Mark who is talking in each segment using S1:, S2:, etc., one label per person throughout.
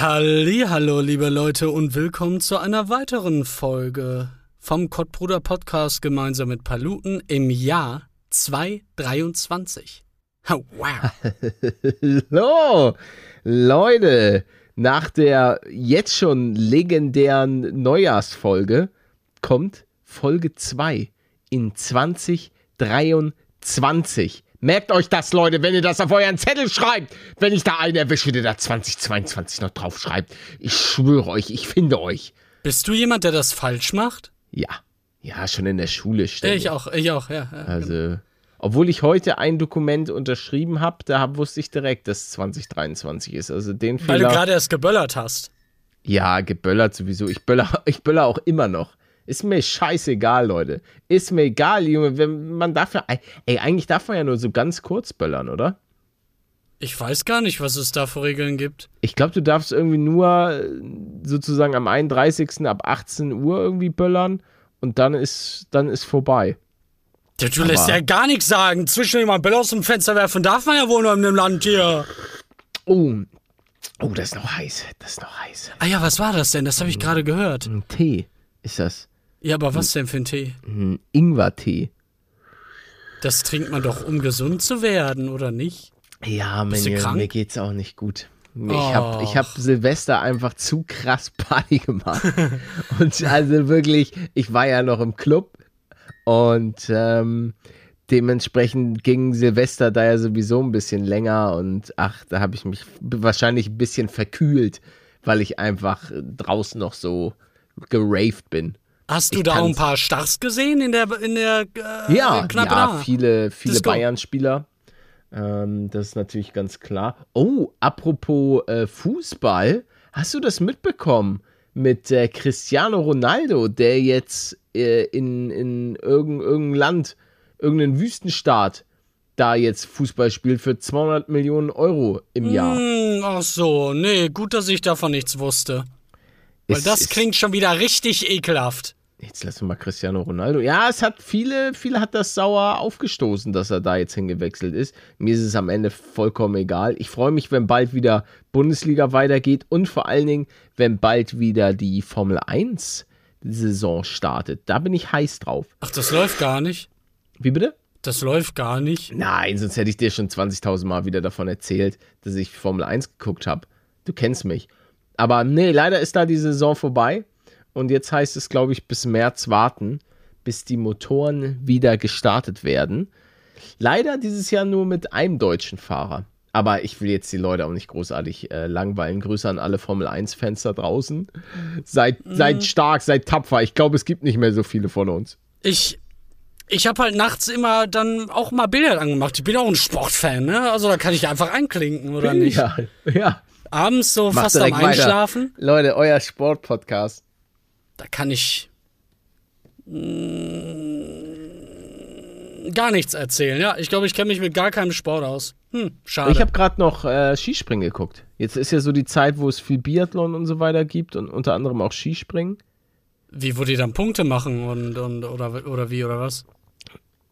S1: Hallo, liebe Leute und willkommen zu einer weiteren Folge vom Kottbruder Podcast gemeinsam mit Paluten im Jahr 2023. Oh, wow.
S2: Hallo, Leute, nach der jetzt schon legendären Neujahrsfolge kommt Folge 2 in 2023. Merkt euch das, Leute, wenn ihr das auf euren Zettel schreibt. Wenn ich da einen erwische, der da 2022 noch drauf schreibt. Ich schwöre euch, ich finde euch.
S1: Bist du jemand, der das falsch macht?
S2: Ja. Ja, schon in der Schule ständig.
S1: Ich auch, ich auch, ja. ja
S2: Also, obwohl ich heute ein Dokument unterschrieben habe, da hab, wusste ich direkt, dass es 2023 ist. Also den Fehler.
S1: Weil du gerade erst geböllert hast.
S2: Ja, geböllert sowieso. Ich böller, ich böller auch immer noch. Ist mir scheißegal, Leute. Ist mir egal, Junge. Wenn, man darf ja. Ey, eigentlich darf man ja nur so ganz kurz böllern, oder?
S1: Ich weiß gar nicht, was es da für Regeln gibt.
S2: Ich glaube, du darfst irgendwie nur äh, sozusagen am 31. ab 18 Uhr irgendwie böllern und dann ist, dann ist vorbei.
S1: Du, du lässt ja gar nichts sagen. Zwischen jemand Böller aus dem Fenster werfen darf man ja wohl nur in einem Land hier.
S2: Oh. Oh, das ist noch heiß. Das ist noch heiß.
S1: Ah ja, was war das denn? Das habe ich gerade gehört.
S2: Ein Tee ist das.
S1: Ja, aber was denn für ein Tee?
S2: Ein Ingwertee.
S1: Das trinkt man doch, um gesund zu werden, oder nicht?
S2: Ja,
S1: du
S2: mir, geht's auch nicht gut. Ich habe ich hab Silvester einfach zu krass Party gemacht. und also wirklich, ich war ja noch im Club und ähm, dementsprechend ging Silvester da ja sowieso ein bisschen länger und ach, da habe ich mich wahrscheinlich ein bisschen verkühlt, weil ich einfach draußen noch so geraved bin.
S1: Hast du
S2: Ich
S1: da auch ein paar Stars gesehen in der, in der äh,
S2: Ja,
S1: Kneipe
S2: ja,
S1: da?
S2: viele, viele. Bayern-Spieler. Ähm, das ist natürlich ganz klar. Oh, apropos äh, Fußball, hast du das mitbekommen mit äh, Cristiano Ronaldo, der jetzt äh, in, in irgendein, irgendein Land, irgendeinen Wüstenstaat da jetzt Fußball spielt für 200 Millionen Euro im Jahr?
S1: Hm, ach so, nee, gut, dass ich davon nichts wusste. Weil
S2: Ist-
S1: das klingt schon wieder richtig ekelhaft.
S2: Jetzt lassen wir mal Cristiano Ronaldo. Ja, es hat viele, viele hat das sauer aufgestoßen, dass er da jetzt hingewechselt ist. Mir ist es am Ende vollkommen egal. Ich freue mich, wenn bald wieder Bundesliga weitergeht und vor allen Dingen, wenn bald wieder die Formel 1 Saison startet. Da bin ich heiß drauf.
S1: Ach, das läuft gar nicht.
S2: Wie bitte?
S1: Das läuft gar nicht.
S2: Nein, sonst hätte ich dir schon 20.000 Mal wieder davon erzählt, dass ich Formel 1 geguckt habe. Du kennst mich. Aber nee, leider ist da die Saison vorbei. Und jetzt heißt es, glaube ich, bis März warten, bis die Motoren wieder gestartet werden. Leider dieses Jahr nur mit einem deutschen Fahrer. Aber ich will jetzt die Leute auch nicht großartig äh, langweilen. Grüße an alle Formel 1-Fans da draußen. Seid, seid stark, seid tapfer. Ich glaube, es gibt nicht mehr so viele von uns.
S1: Ich, ich habe halt nachts immer dann auch mal Bilder angemacht. Ich bin auch ein Sportfan, ne? Also da kann ich einfach einklinken, oder nicht?
S2: Ja, ja.
S1: Abends so
S2: Macht
S1: fast am
S2: direkt weiter.
S1: Einschlafen,
S2: Leute, euer Sportpodcast.
S1: Da kann ich mm, gar nichts erzählen. Ja, ich glaube, ich kenne mich mit gar keinem Sport aus. Hm, schade.
S2: Ich habe gerade noch äh, Skispringen geguckt. Jetzt ist ja so die Zeit, wo es viel Biathlon und so weiter gibt und unter anderem auch Skispringen.
S1: wie, wo die dann Punkte machen und, und oder, oder wie oder was?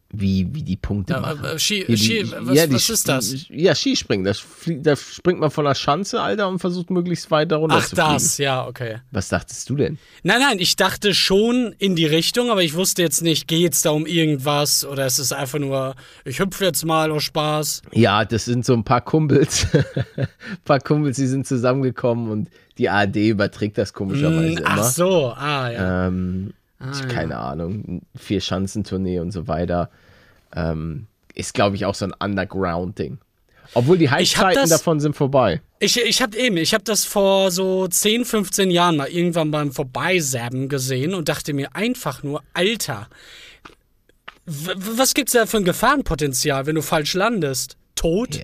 S2: Wie, wie die Punkte
S1: Ja,
S2: machen.
S1: äh, Ski,
S2: Hier die-
S1: Ski, was,
S2: ja,
S1: was ist das?
S2: Ja, Skispringen. Flie- Da springt man von der Schanze, Alter, und versucht möglichst weit da runter
S1: Ach,
S2: zu fliegen.
S1: das, ja, okay.
S2: Was dachtest du denn?
S1: Nein, nein, ich dachte schon in die Richtung, aber ich wusste jetzt nicht, geht's da um irgendwas oder ist es einfach nur, ich hüpfe jetzt mal aus Spaß.
S2: Ja, das sind so ein paar Kumpels. ein paar Kumpels, die sind zusammengekommen und die ARD überträgt das komischerweise
S1: Hm,
S2: immer.
S1: ach so, ah ja.
S2: Ähm, ich,
S1: ja.
S2: keine Ahnung, vier Schanzentournee und so weiter. Ähm, ist, glaube ich, auch so ein Underground-Ding. Obwohl die
S1: das-
S2: davon sind vorbei.
S1: Ich, ich hab eben, ich hab das vor so 10, 15 Jahren mal irgendwann beim Vorbeisabben gesehen und dachte mir einfach nur, Alter, was gibt's da für ein Gefahrenpotenzial, wenn du falsch landest? Tod?
S2: Ja.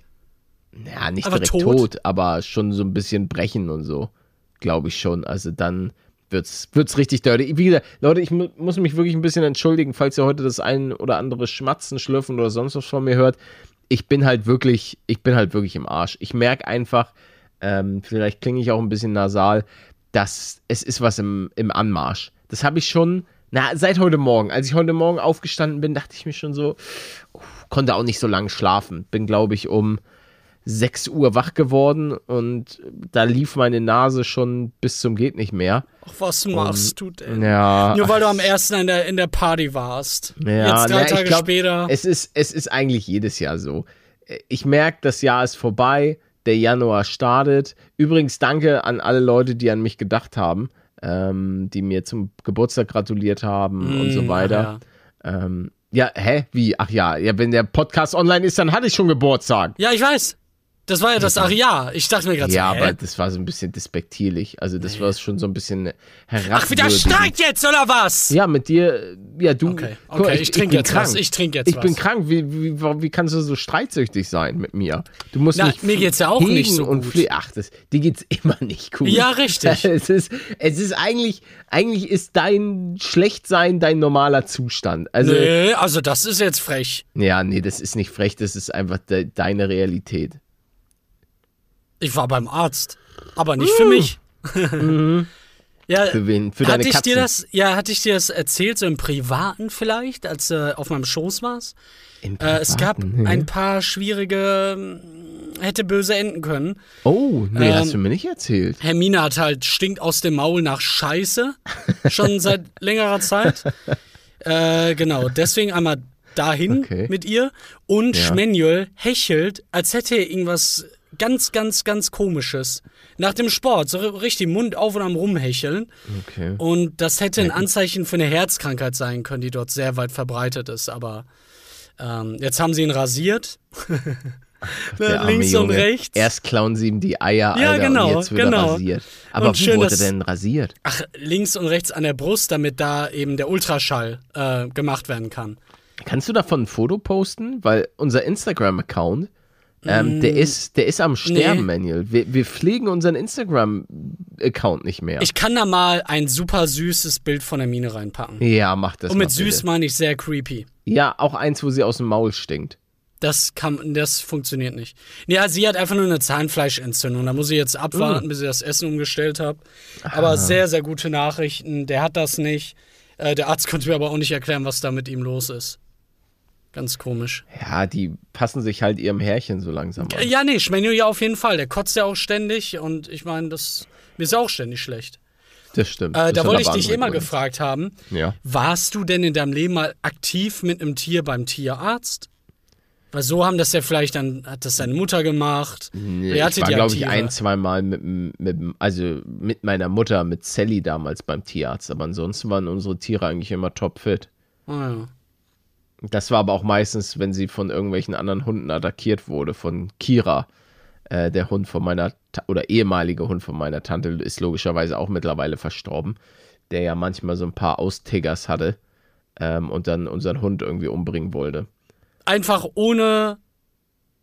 S2: Ja, nicht
S1: Aber
S2: direkt
S1: tot?
S2: tot? aber schon so ein bisschen brechen und so. Glaube ich schon. Also dann wird's, wird's richtig dirty. Wie gesagt, Leute, ich mu muss mich wirklich ein bisschen entschuldigen, falls ihr heute das ein oder andere Schmatzen, Schlürfen oder sonst was von mir hört. Ich bin halt wirklich, ich bin halt wirklich im Arsch. Ich merke einfach, ähm, vielleicht klinge ich auch ein bisschen nasal, dass es ist was im, im Anmarsch. Das habe ich schon, na, seit heute Morgen. Als ich heute Morgen aufgestanden bin, dachte ich mir schon so, uff, konnte auch nicht so lange schlafen. Bin, glaube ich, um 6 Uhr wach geworden und da lief meine Nase schon bis zum geht nicht mehr.
S1: Ach, was machst du denn?
S2: Ja.
S1: Nur weil du am ersten in der, in der Party warst.
S2: Ja,
S1: Jetzt drei
S2: na, ich
S1: Tage
S2: glaub,
S1: später.
S2: Es ist, es ist eigentlich jedes Jahr so. Ich merke, das Jahr ist vorbei, der Januar startet. Übrigens danke an alle Leute, die an mich gedacht haben, ähm, die mir zum Geburtstag gratuliert haben und so
S1: Mm,
S2: weiter.
S1: Ja.
S2: Ähm, ja, hä? Wie? Ach ja, ja, wenn der Podcast online ist, dann hatte ich schon Geburtstag.
S1: ja, ich weiß. Das war ja das Ach ja. Ich dachte mir gerade
S2: Ja,
S1: so,
S2: aber
S1: hä?
S2: das war so ein bisschen despektierlich. Also das war schon so ein bisschen
S1: Ach, wieder. Streit jetzt, oder was?
S2: Ja, mit dir, ja, du.
S1: Okay,
S2: guck mal,
S1: okay, ich trinke
S2: bin
S1: jetzt
S2: krank.
S1: was. Ich trinke jetzt
S2: Ich bin
S1: was.
S2: krank. Wie, wie, wie, kannst du so streitsüchtig sein mit mir? Du musst
S1: Na,
S2: mich
S1: mir geht's ja auch nicht so gut.
S2: Ach, das, dir geht's immer nicht gut.
S1: Ja, richtig.
S2: Es ist, es ist eigentlich, eigentlich ist dein Schlechtsein dein normaler Zustand. Also,
S1: Nee, also das ist jetzt frech.
S2: ja, nee, das ist nicht frech, das ist einfach de, deine Realität.
S1: Ich war beim Arzt, aber nicht für mich. ja,
S2: Mhm. Für wen? Für deine
S1: hatte ich
S2: Katzen.
S1: dir das, ja, hatte ich dir das erzählt, so im Privaten vielleicht, als du auf meinem Schoß warst?
S2: Im
S1: Äh, es gab
S2: Privaten, nee.
S1: ein paar schwierige, hm, hätte böse enden können.
S2: Oh, nee,
S1: Ähm,
S2: hast du mir nicht erzählt.
S1: Hermine hat halt stinkt aus dem Maul nach Scheiße. Schon seit längerer Zeit. Äh, genau, deswegen einmal dahin
S2: Okay.
S1: mit ihr. Und
S2: Ja.
S1: Schmenjol hechelt, als hätte er irgendwas ganz, ganz, ganz komisches. Nach dem Sport, so richtig Mund auf und am Rumhecheln.
S2: Okay.
S1: Und das hätte ein Anzeichen für eine Herzkrankheit sein können, die dort sehr weit verbreitet ist. Aber ähm, jetzt haben sie ihn rasiert.
S2: Der arme
S1: Links
S2: Junge.
S1: und rechts.
S2: Erst klauen sie ihm die Eier,
S1: Ja,
S2: Alter,
S1: genau,
S2: und jetzt wird er
S1: genau.
S2: rasiert. Aber
S1: Und
S2: wo
S1: schön,
S2: wurde
S1: dass-
S2: er denn rasiert?
S1: Ach, links und rechts an der Brust, damit da eben der Ultraschall äh, gemacht werden kann.
S2: Kannst du davon ein Foto posten? Weil unser Instagram-Account, ähm, der, ist, der ist am Sterben,
S1: Mm. Nee.
S2: Manuel. Wir, wir pflegen unseren Instagram-Account nicht mehr.
S1: Ich kann da mal ein super süßes Bild von der Mine reinpacken.
S2: ja, mach das
S1: Und mit süß
S2: bitte.
S1: meine ich sehr creepy.
S2: Ja, auch eins, wo sie aus dem Maul stinkt.
S1: Das kann, das funktioniert nicht. Also sie hat einfach nur eine Zahnfleischentzündung. Da muss ich jetzt
S2: Mm.
S1: abwarten, bis ich das Essen umgestellt habe. Aber sehr, sehr gute Nachrichten. Der hat das nicht. Äh, der Arzt konnte mir aber auch nicht erklären, was da mit ihm los ist. Ganz komisch.
S2: Ja, die passen sich halt ihrem Härchen so langsam an.
S1: Ja, nee, Schmenio ja auf jeden Fall. Der kotzt ja auch ständig und ich meine, das mir ist ja auch ständig schlecht.
S2: Das stimmt.
S1: Äh,
S2: Das
S1: da wollte ich dich immer gefragt haben.
S2: Ja.
S1: Warst du denn in deinem Leben mal aktiv mit einem Tier beim Tierarzt? Weil so haben das ja vielleicht dann, hat das deine Mutter gemacht.
S2: Nee, ich war, glaube ich, ein, zwei Mal mit, mit, also mit meiner Mutter, mit Sally damals beim Tierarzt. Aber ansonsten waren unsere Tiere eigentlich immer topfit.
S1: Ah, ja.
S2: Das war aber auch meistens, wenn sie von irgendwelchen anderen Hunden attackiert wurde, von Kira. Äh, der Hund von meiner, Ta oder ehemalige Hund von meiner Tante ist logischerweise auch mittlerweile verstorben. Der ja manchmal so ein paar Austiggers hatte ähm, und dann unseren Hund irgendwie umbringen wollte.
S1: Einfach ohne.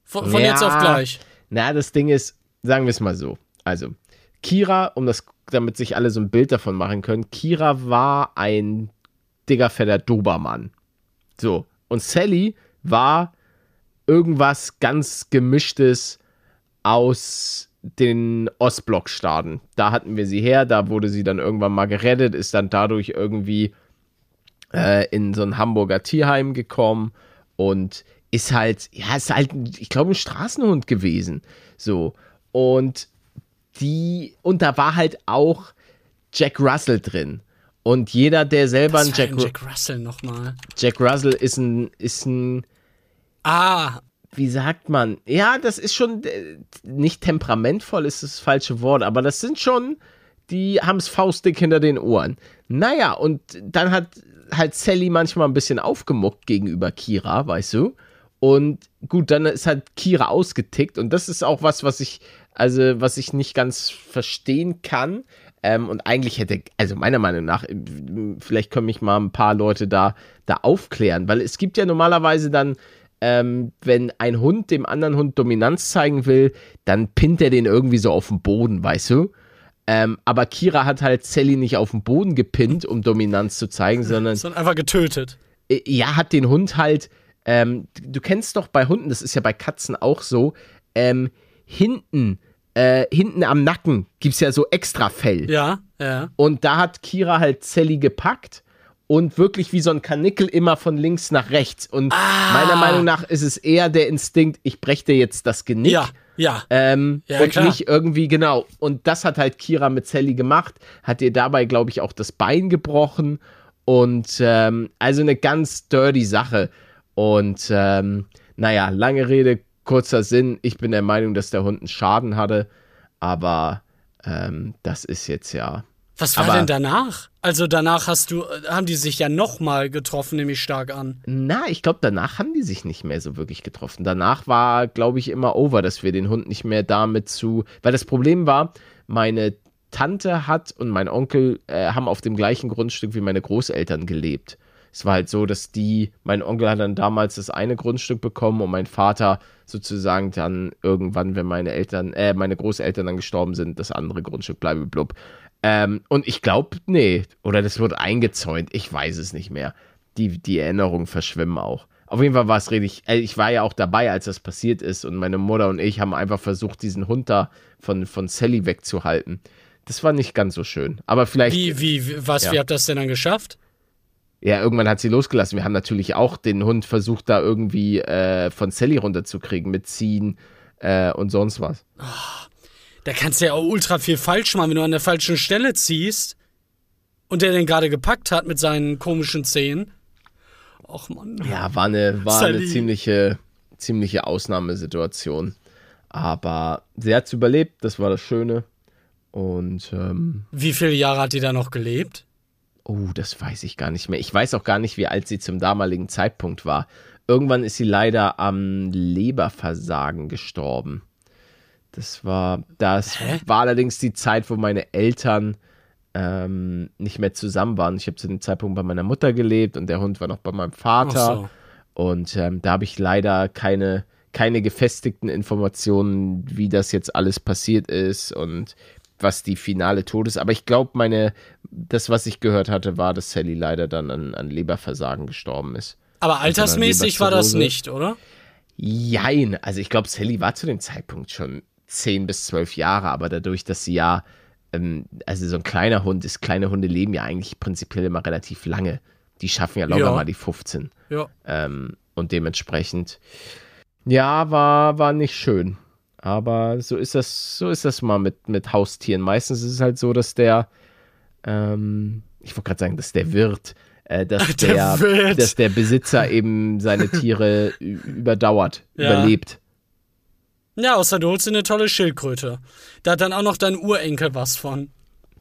S1: Von, von
S2: Ja.
S1: jetzt auf gleich.
S2: Na, das Ding ist, sagen wir es mal so. Also, Kira, um das, damit sich alle so ein Bild davon machen können, Kira war ein dicker, fetter Dobermann. So. Und Sally war irgendwas ganz gemischtes aus den Ostblockstaaten. Da hatten wir sie her, da wurde sie dann irgendwann mal gerettet, ist dann dadurch irgendwie äh, in so ein Hamburger Tierheim gekommen und ist halt, ja, ist halt, ich glaube, ein Straßenhund gewesen. So. Und die, und da war halt auch Jack Russell drin. Und jeder, der selber
S1: Was
S2: ein Jack,
S1: Jack Russell nochmal?
S2: Jack Russell ist ein, ist ein,
S1: Ah,
S2: wie sagt man? Ja, das ist schon äh, nicht temperamentvoll, ist das falsche Wort, aber das sind schon, die haben es faustdick hinter den Ohren. Naja, und dann hat halt Sally manchmal ein bisschen aufgemuckt gegenüber Kira, weißt du? Und gut, dann ist halt Kira ausgetickt und das ist auch was, was ich, also was ich nicht ganz verstehen kann. Ähm, und eigentlich hätte, also meiner Meinung nach, äh, vielleicht können mich mal ein paar Leute da, da aufklären, weil es gibt ja normalerweise dann, ähm, wenn ein Hund dem anderen Hund Dominanz zeigen will, dann pinnt er den irgendwie so auf den Boden, weißt du? Ähm, aber Kira hat halt Sally nicht auf den Boden gepinnt, um Dominanz zu zeigen, sondern
S1: sondern einfach getötet.
S2: äh, ja, hat den Hund halt, ähm, du kennst doch bei Hunden, das ist ja bei Katzen auch so, ähm, hinten, äh, hinten am Nacken gibt's ja so extra Fell.
S1: Ja, ja.
S2: Und da hat Kira halt Sally gepackt und wirklich wie so ein Kanickel immer von links nach rechts. Und
S1: Ah.
S2: meiner Meinung nach ist es eher der Instinkt, ich breche dir jetzt das Genick.
S1: Ja, Ja.
S2: Ähm,
S1: Ja,
S2: und
S1: klar.
S2: nicht irgendwie, genau. Und das hat halt Kira mit Sally gemacht, hat ihr dabei, glaube ich, auch das Bein gebrochen. Und ähm, also eine ganz dirty Sache. Und ähm, naja, lange Rede, kurzer Sinn. Ich bin der Meinung, dass der Hund einen Schaden hatte. Aber ähm, das ist jetzt ja.
S1: Was war
S2: Aber-
S1: denn danach? Also danach hast du, haben die sich ja nochmal getroffen, nehme ich stark an.
S2: Na, ich glaube, danach haben die sich nicht mehr so wirklich getroffen. Danach war, glaube ich, immer over, dass wir den Hund nicht mehr damit zu. Weil das Problem war, meine Tante hat und mein Onkel äh, haben auf dem gleichen Grundstück wie meine Großeltern gelebt. Es war halt so, dass die, mein Onkel hat dann damals das eine Grundstück bekommen und mein Vater sozusagen dann irgendwann, wenn meine Eltern, äh, meine Großeltern dann gestorben sind, das andere Grundstück bleibe blub. Ähm, und ich glaube, nee, oder das wird eingezäunt, ich weiß es nicht mehr. Die, die Erinnerungen verschwimmen auch. Auf jeden Fall war es richtig, äh, ich war ja auch dabei, als das passiert ist und meine Mutter und ich haben einfach versucht, diesen Hund da von, von Sally wegzuhalten. Das war nicht ganz so schön. Aber vielleicht,
S1: Wie, wie, wie was,
S2: Ja.
S1: wie habt ihr das denn dann geschafft?
S2: Ja, irgendwann hat sie losgelassen. Wir haben natürlich auch den Hund versucht, da irgendwie äh, von Sally runterzukriegen, mit Ziehen äh, und sonst was.
S1: Da kannst du ja auch ultra viel falsch machen, wenn du an der falschen Stelle ziehst und der den gerade gepackt hat mit seinen komischen Zähnen. Och Mann.
S2: Ja, war eine, war eine ziemliche, ziemliche Ausnahmesituation. Aber sie hat es überlebt, das war das Schöne. Und ähm,
S1: Wie viele Jahre hat die da noch gelebt?
S2: Oh, das weiß ich gar nicht mehr. Ich weiß auch gar nicht, wie alt sie zum damaligen Zeitpunkt war. Irgendwann ist sie leider am Leberversagen gestorben. Das war, das
S1: Hä?
S2: war allerdings die Zeit, wo meine Eltern ähm, nicht mehr zusammen waren. Ich habe zu dem Zeitpunkt bei meiner Mutter gelebt und der Hund war noch bei meinem Vater.
S1: So.
S2: Und ähm, da habe ich leider keine, keine gefestigten Informationen, wie das jetzt alles passiert ist und was die finale Todes. Aber ich glaube, meine, das, was ich gehört hatte, war, dass Sally leider dann an, an Leberversagen gestorben ist.
S1: Aber altersmäßig war das nicht, oder?
S2: Jein. Also ich glaube, Sally war zu dem Zeitpunkt schon 10 bis 12 Jahre, aber dadurch, dass sie ja, ähm, also so ein kleiner Hund ist, kleine Hunde leben ja eigentlich prinzipiell immer relativ lange. Die schaffen ja locker
S1: Ja.
S2: mal die 15.
S1: Ja.
S2: Ähm, und dementsprechend, ja, war, war nicht schön. Aber so ist das, so ist das mal mit, mit Haustieren. Meistens ist es halt so, dass der, ähm, ich wollte gerade sagen, dass der Wirt, äh, dass
S1: Der
S2: der,
S1: Wirt.
S2: dass der Besitzer eben seine Tiere überdauert,
S1: Ja.
S2: überlebt.
S1: Ja, außer du holst dir eine tolle Schildkröte. Da hat dann auch noch dein Urenkel was von.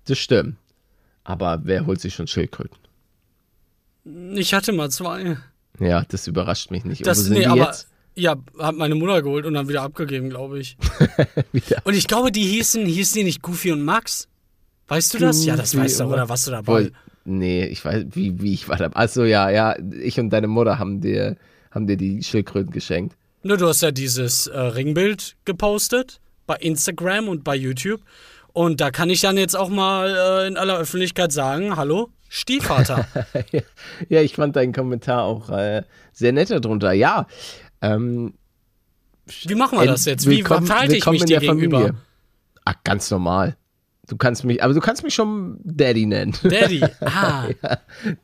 S2: Das stimmt. Aber wer holt sich schon Schildkröten?
S1: Ich hatte mal zwei.
S2: Ja, das überrascht mich nicht.
S1: Das, nee, aber
S2: jetzt?
S1: ja, hat meine Mutter geholt und dann wieder abgegeben, glaube ich.
S2: Wieder.
S1: Und ich glaube, die hießen, hießen die nicht Goofy und Max? Weißt du das? Ja, das weißt du, oder was du dabei?
S2: Nee, ich weiß, wie, wie ich war da. Achso, ja, ja, ich und deine Mutter haben dir, haben dir die Schildkröten geschenkt.
S1: Ne, du hast ja dieses äh, Ringbild gepostet bei Instagram und bei YouTube. Und da kann ich dann jetzt auch mal äh, in aller Öffentlichkeit sagen, hallo, Stiefvater.
S2: ja, ich fand deinen Kommentar auch äh, sehr nett darunter. Ja, ähm,
S1: Wie machen wir das jetzt? Wie verhalte ich mich dir
S2: der Familie.
S1: gegenüber?
S2: Ach, ganz normal. Du kannst mich, aber du kannst mich schon Daddy nennen.
S1: Daddy. Ah,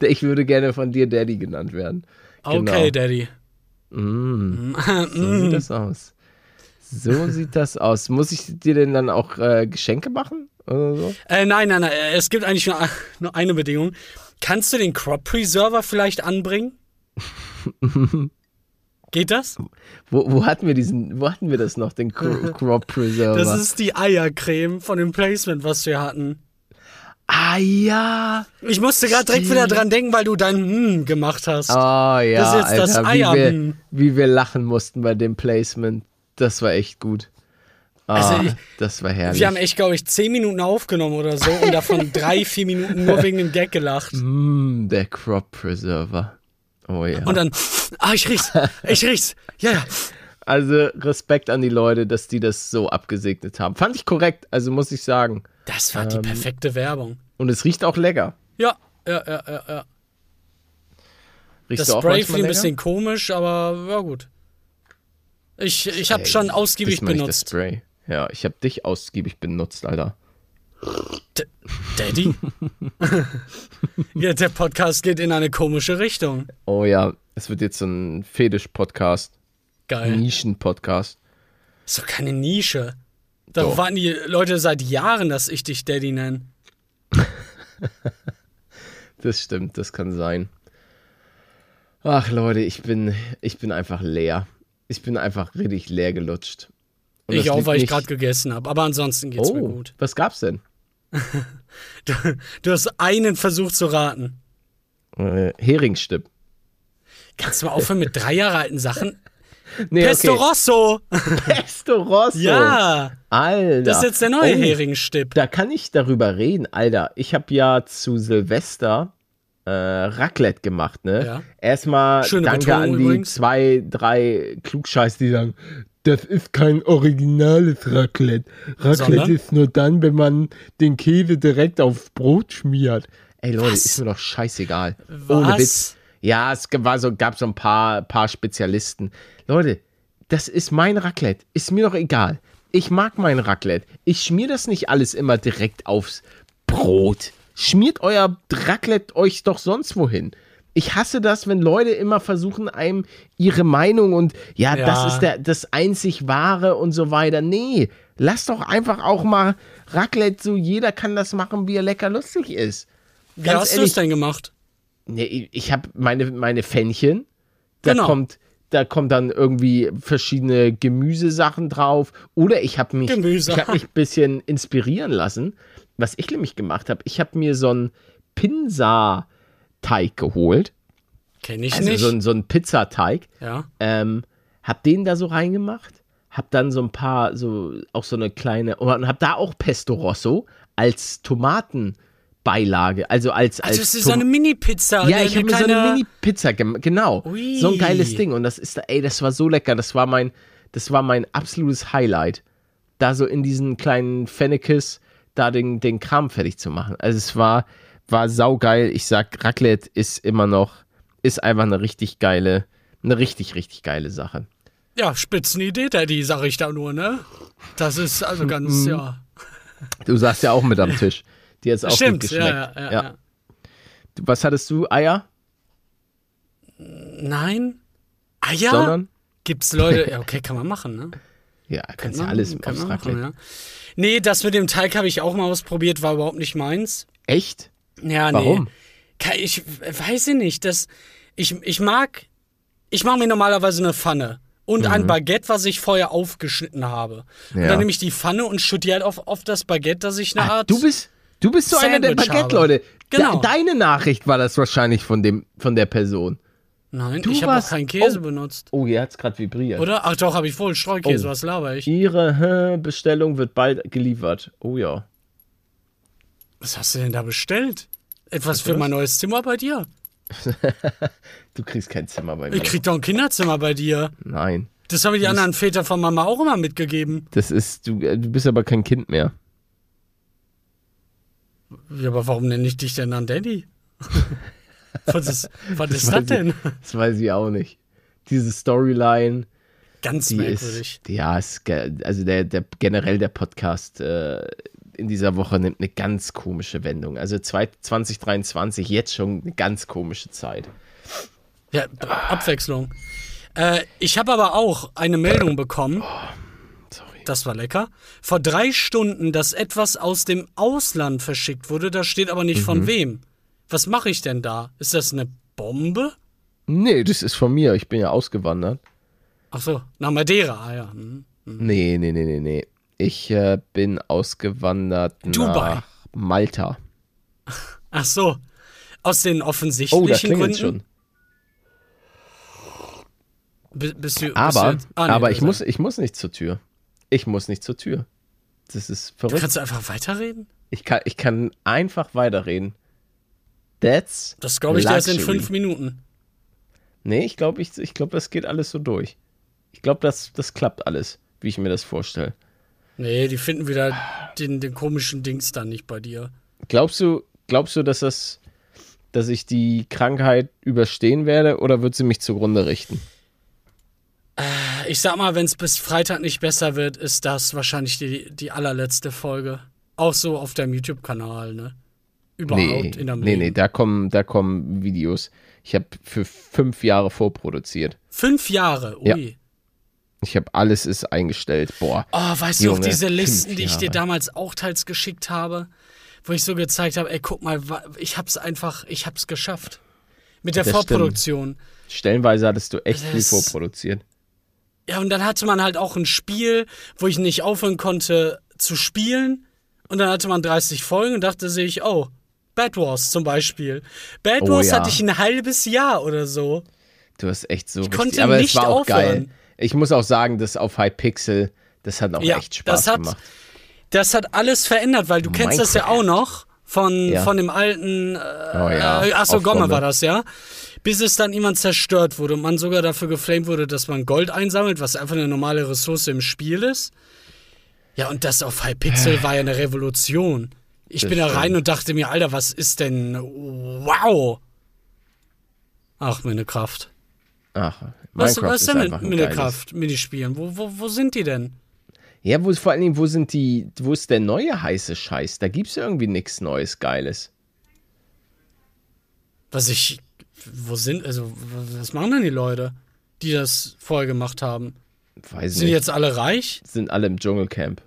S2: Ich würde gerne von dir Daddy genannt werden.
S1: okay,
S2: Genau.
S1: Daddy.
S2: Mm, so sieht das aus. So sieht das aus. Muss ich dir denn dann auch äh, Geschenke machen? Oder so?
S1: Äh, nein, nein, nein. Es gibt eigentlich nur, nur eine Bedingung. Kannst du den Crop Preserver vielleicht anbringen? Geht das?
S2: Wo, wo hatten wir diesen, wo hatten wir das noch, den Cro- Crop Preserver?
S1: Das ist die Eiercreme von dem Placement, was wir hatten.
S2: ah ja.
S1: Ich musste gerade direkt wieder dran denken, weil du dein Hm gemacht hast.
S2: Oh ja,
S1: Das ist jetzt das
S2: Alter, wie,
S1: Eier-
S2: wir, wie wir lachen mussten bei dem Placement. Das war echt gut. Ah,
S1: Also ich-
S2: das war herrlich.
S1: Wir haben echt, glaube ich, zehn Minuten aufgenommen oder so und davon drei, vier Minuten nur wegen dem Gag gelacht.
S2: Mm, der Crop Preserver. Oh ja.
S1: Und dann, ah, ich riech's, ich riech's. Ja, ja.
S2: also Respekt an die Leute, dass die das so abgesegnet haben. Fand ich korrekt, also muss ich sagen.
S1: Das war
S2: Ähm.
S1: die perfekte Werbung.
S2: Und es riecht auch lecker.
S1: Ja, ja, ja, ja, ja.
S2: Riechst
S1: Das Spray fiel ein bisschen komisch, aber ja gut. Ich, ich habe schon ausgiebig
S2: diesmal nicht Das
S1: benutzt.
S2: Spray. Ja, ich habe dich ausgiebig benutzt, Alter.
S1: D Daddy? ja, der Podcast geht in eine komische Richtung.
S2: Oh ja, es wird jetzt so ein Fetisch-Podcast,
S1: Geil.
S2: Nischen-Podcast.
S1: Ist doch keine Nische. Da warten die Leute seit Jahren, dass ich dich Daddy nenne.
S2: Das stimmt, das kann sein. Ach Leute, ich bin, ich bin einfach leer. Ich bin einfach richtig leer gelutscht. Und
S1: ich auch, weil ich gerade gegessen habe. Aber ansonsten geht's mir
S2: Oh,
S1: gut.
S2: was gab's denn?
S1: Du, du hast einen Versuch zu raten.
S2: Äh, Heringsstipp.
S1: Kannst du mal aufhören mit drei Jahre alten Sachen?
S2: Nee,
S1: Pesto
S2: okay.
S1: Rosso!
S2: Pesto Rosso.
S1: Ja!
S2: Alter.
S1: Das ist jetzt der neue
S2: Oh,
S1: Heringsstipp.
S2: Da kann ich darüber reden, Alter. Ich habe ja zu Silvester äh, Raclette gemacht, ne?
S1: Ja.
S2: Erstmal
S1: Schöne
S2: danke
S1: Betonung
S2: an die
S1: übrigens.
S2: zwei, drei Klugscheiß, die sagen, das ist kein originales Raclette. Raclette
S1: Sondern?
S2: ist nur dann, wenn man den Käse direkt aufs Brot schmiert. Ey Leute,
S1: Was?
S2: ist mir doch scheißegal.
S1: Was?
S2: Ohne Witz. Ja, es war so, gab so ein paar, paar Spezialisten. Leute, das ist mein Raclette. Ist mir doch egal. Ich mag mein Raclette. Ich schmier das nicht alles immer direkt aufs Brot. Schmiert euer Raclette euch doch sonst wohin. Ich hasse das, wenn Leute immer versuchen, einem ihre Meinung und ja,
S1: Ja.
S2: das ist der, das einzig wahre und so weiter. Nee, lass doch einfach auch mal Raclette so, jeder kann das machen, wie er lecker lustig ist.
S1: Wie hast du es denn gemacht?
S2: Nee, ich habe meine, meine Fännchen. Da
S1: Genau.
S2: kommt, da kommt dann irgendwie verschiedene Gemüsesachen drauf. Oder ich habe mich,
S1: Gemüse.
S2: ich habe mich ein bisschen inspirieren lassen. Was ich nämlich gemacht habe, ich habe mir so einen Pinsa-Teig geholt.
S1: Kenn ich
S2: Also
S1: nicht.
S2: so, ein- so einen Pizzateig.
S1: ja.
S2: Ähm, hab den da so reingemacht. Hab dann so ein paar, so, auch so eine kleine, und hab da auch Pesto Rosso als Tomatenbeilage. Also als, als
S1: Also es ist
S2: Tom-
S1: so eine Mini-Pizza.
S2: ja, ich habe mir so eine Mini-Pizza gemacht. Genau.
S1: Ui.
S2: So ein geiles Ding. Und das ist, ey, das war so lecker. Das war mein, das war mein absolutes Highlight. Da so in diesen kleinen Fennekes da den, den Kram fertig zu machen. Also es war, war saugeil. Ich sag, Raclette ist immer noch, ist einfach eine richtig geile, eine richtig, richtig geile Sache.
S1: Ja, Spitzenidee, Daddy, sag ich da nur, ne? Das ist
S2: Mhm.
S1: also ganz, ja.
S2: Du saßt ja auch mit am Tisch. Dir ist auch
S1: Stimmt,
S2: gut
S1: ja,
S2: geschmeckt.
S1: ja, ja, ja.
S2: Du, was hattest du? Eier?
S1: Nein? Eier?
S2: Sondern?
S1: Gibt's Leute, ja, okay, kann man machen, ne?
S2: Ja, kannst ja
S1: Man-
S2: alles
S1: kann
S2: aufs
S1: machen, ja. Nee, das mit dem Teig habe ich auch mal ausprobiert, war überhaupt nicht meins.
S2: Echt?
S1: Ja,
S2: Warum?
S1: nee. Ich weiß ich nicht, das, ich, ich mag, ich mache mir normalerweise eine Pfanne und ein Baguette, was ich vorher aufgeschnitten habe. Und
S2: Mhm. Ja.
S1: dann nehme ich die Pfanne und schütte die halt auf, auf das Baguette, dass ich eine
S2: Ah,
S1: Art...
S2: du bist, du bist so einer der
S1: Sandwich
S2: Baguette-Leute.
S1: Genau.
S2: De deine Nachricht war das wahrscheinlich von, dem, von der Person.
S1: Nein,
S2: du
S1: ich habe auch keinen Käse
S2: oh.
S1: benutzt.
S2: Oh, hier hat es gerade vibriert.
S1: Oder? Ach doch, habe ich wohl. Streukäse,
S2: Oh.
S1: was laber ich?
S2: Ihre Bestellung wird bald geliefert. Oh ja.
S1: Was hast du denn da bestellt? Etwas für mein neues Zimmer bei dir?
S2: Du kriegst kein Zimmer bei mir.
S1: Ich krieg doch ein Kinderzimmer bei dir.
S2: Nein.
S1: Das haben mir die anderen Väter von Mama auch immer mitgegeben.
S2: Das ist, du, äh, du bist aber kein Kind mehr.
S1: Ja, aber warum nenne ich dich denn dann Daddy? was ist, was ist das
S2: weiß ich-
S1: denn?
S2: Das weiß ich auch nicht. Diese Storyline,
S1: Ganz
S2: die
S1: merkwürdig.
S2: ist, ja, ist, also der, der generell der Podcast äh, in dieser Woche nimmt eine ganz komische Wendung. Also zwei- 2023 jetzt schon eine ganz komische Zeit.
S1: Ja, Abwechslung. Äh, ich habe aber auch eine Meldung bekommen.
S2: Sorry.
S1: Das war lecker. Vor drei Stunden, dass etwas aus dem Ausland verschickt wurde. Da steht aber nicht
S2: Mhm.
S1: von wem. Was mache ich denn da? Ist das eine Bombe?
S2: Nee, das ist von mir. Ich bin ja ausgewandert.
S1: Ach so, nach Madeira. Ah ja. Hm.
S2: Nee, nee, nee, nee, nee. Ich äh, bin ausgewandert
S1: Dubai.
S2: nach Malta.
S1: Ach so. Aus den
S2: Oh, da
S1: offensichtlichen Gründen.
S2: schon.
S1: Bi- Bist du, bist
S2: Aber,
S1: du jetzt, ah, nee,
S2: aber
S1: du
S2: ich,
S1: bist-
S2: muss, ich muss nicht zur Tür. Ich muss nicht zur Tür. Das ist verrückt.
S1: Kannst du einfach weiterreden?
S2: Ich kann, ich kann einfach weiterreden. That's.
S1: Das glaube ich erst in fünf Minuten.
S2: Nee, ich glaube, ich, ich glaub, das geht alles so durch. Ich glaube, das, das klappt alles, wie ich mir das vorstelle.
S1: Nee, die finden wieder den, den komischen Dings dann nicht bei dir.
S2: Glaubst du, glaubst du, dass das, dass ich die Krankheit überstehen werde oder wird sie mich zugrunde richten?
S1: Ich sag mal, wenn es bis Freitag nicht besser wird, ist das wahrscheinlich die, die allerletzte Folge. Auch so auf deinem YouTube-Kanal, ne? Überhaupt
S2: Nee,
S1: in deinem
S2: nee,
S1: Leben.
S2: nee, da kommen, da kommen Videos. Ich habe für fünf Jahre vorproduziert.
S1: Fünf Jahre, ui.
S2: Ich habe alles ist eingestellt. Boah.
S1: Oh, weißt du
S2: Junge,
S1: noch diese
S2: fünf
S1: Listen, die ich dir damals auch teils geschickt habe, wo ich so gezeigt habe, ey, guck mal, ich hab's einfach, ich hab's geschafft. Mit der
S2: Das stimmt.
S1: Vorproduktion.
S2: Stellenweise hattest du echt viel
S1: Das-
S2: vorproduziert.
S1: Ja, und dann hatte man halt auch ein Spiel, wo ich nicht aufhören konnte zu spielen. Und dann hatte man 30 Folgen und dachte sich, oh, Bad Wars zum Beispiel. Bad
S2: Oh
S1: Wars
S2: ja.
S1: hatte ich ein halbes Jahr oder so.
S2: Du hast echt so richtig,
S1: konnte
S2: aber
S1: nicht
S2: es war auch
S1: aufhören.
S2: geil. Ich muss auch sagen, das auf Hypixel, das hat auch
S1: Ja,
S2: echt Spaß
S1: das hat-
S2: gemacht.
S1: Das hat alles verändert, weil du kennst das ja auch noch von,
S2: Ja.
S1: von dem alten. Äh,
S2: Oh ja,
S1: äh, achso, Gomme
S2: Gomme.
S1: war das, ja. Bis es dann jemand zerstört wurde und man sogar dafür geflamed wurde, dass man Gold einsammelt, was einfach eine normale Ressource im Spiel ist. Ja, und das auf Hypixel war ja eine Revolution. Ich
S2: Das
S1: bin da
S2: stimmt.
S1: rein und dachte mir, Alter, was ist denn. Wow! Ach, Minecraft.
S2: Ach,
S1: Was,
S2: Minecraft
S1: was
S2: ist
S1: denn mit
S2: ein geiles.
S1: Minecraft, Minispielen? Wo, wo, wo sind die denn?
S2: Ja, wo vor allen Dingen, wo sind die, wo ist der neue heiße Scheiß? Da gibt's irgendwie nichts Neues, Geiles.
S1: Was ich. Wo sind. Also, was machen denn die Leute, die das vorher gemacht haben?
S2: Weiß
S1: Sind
S2: nicht.
S1: jetzt alle reich?
S2: Sind alle im Dschungelcamp.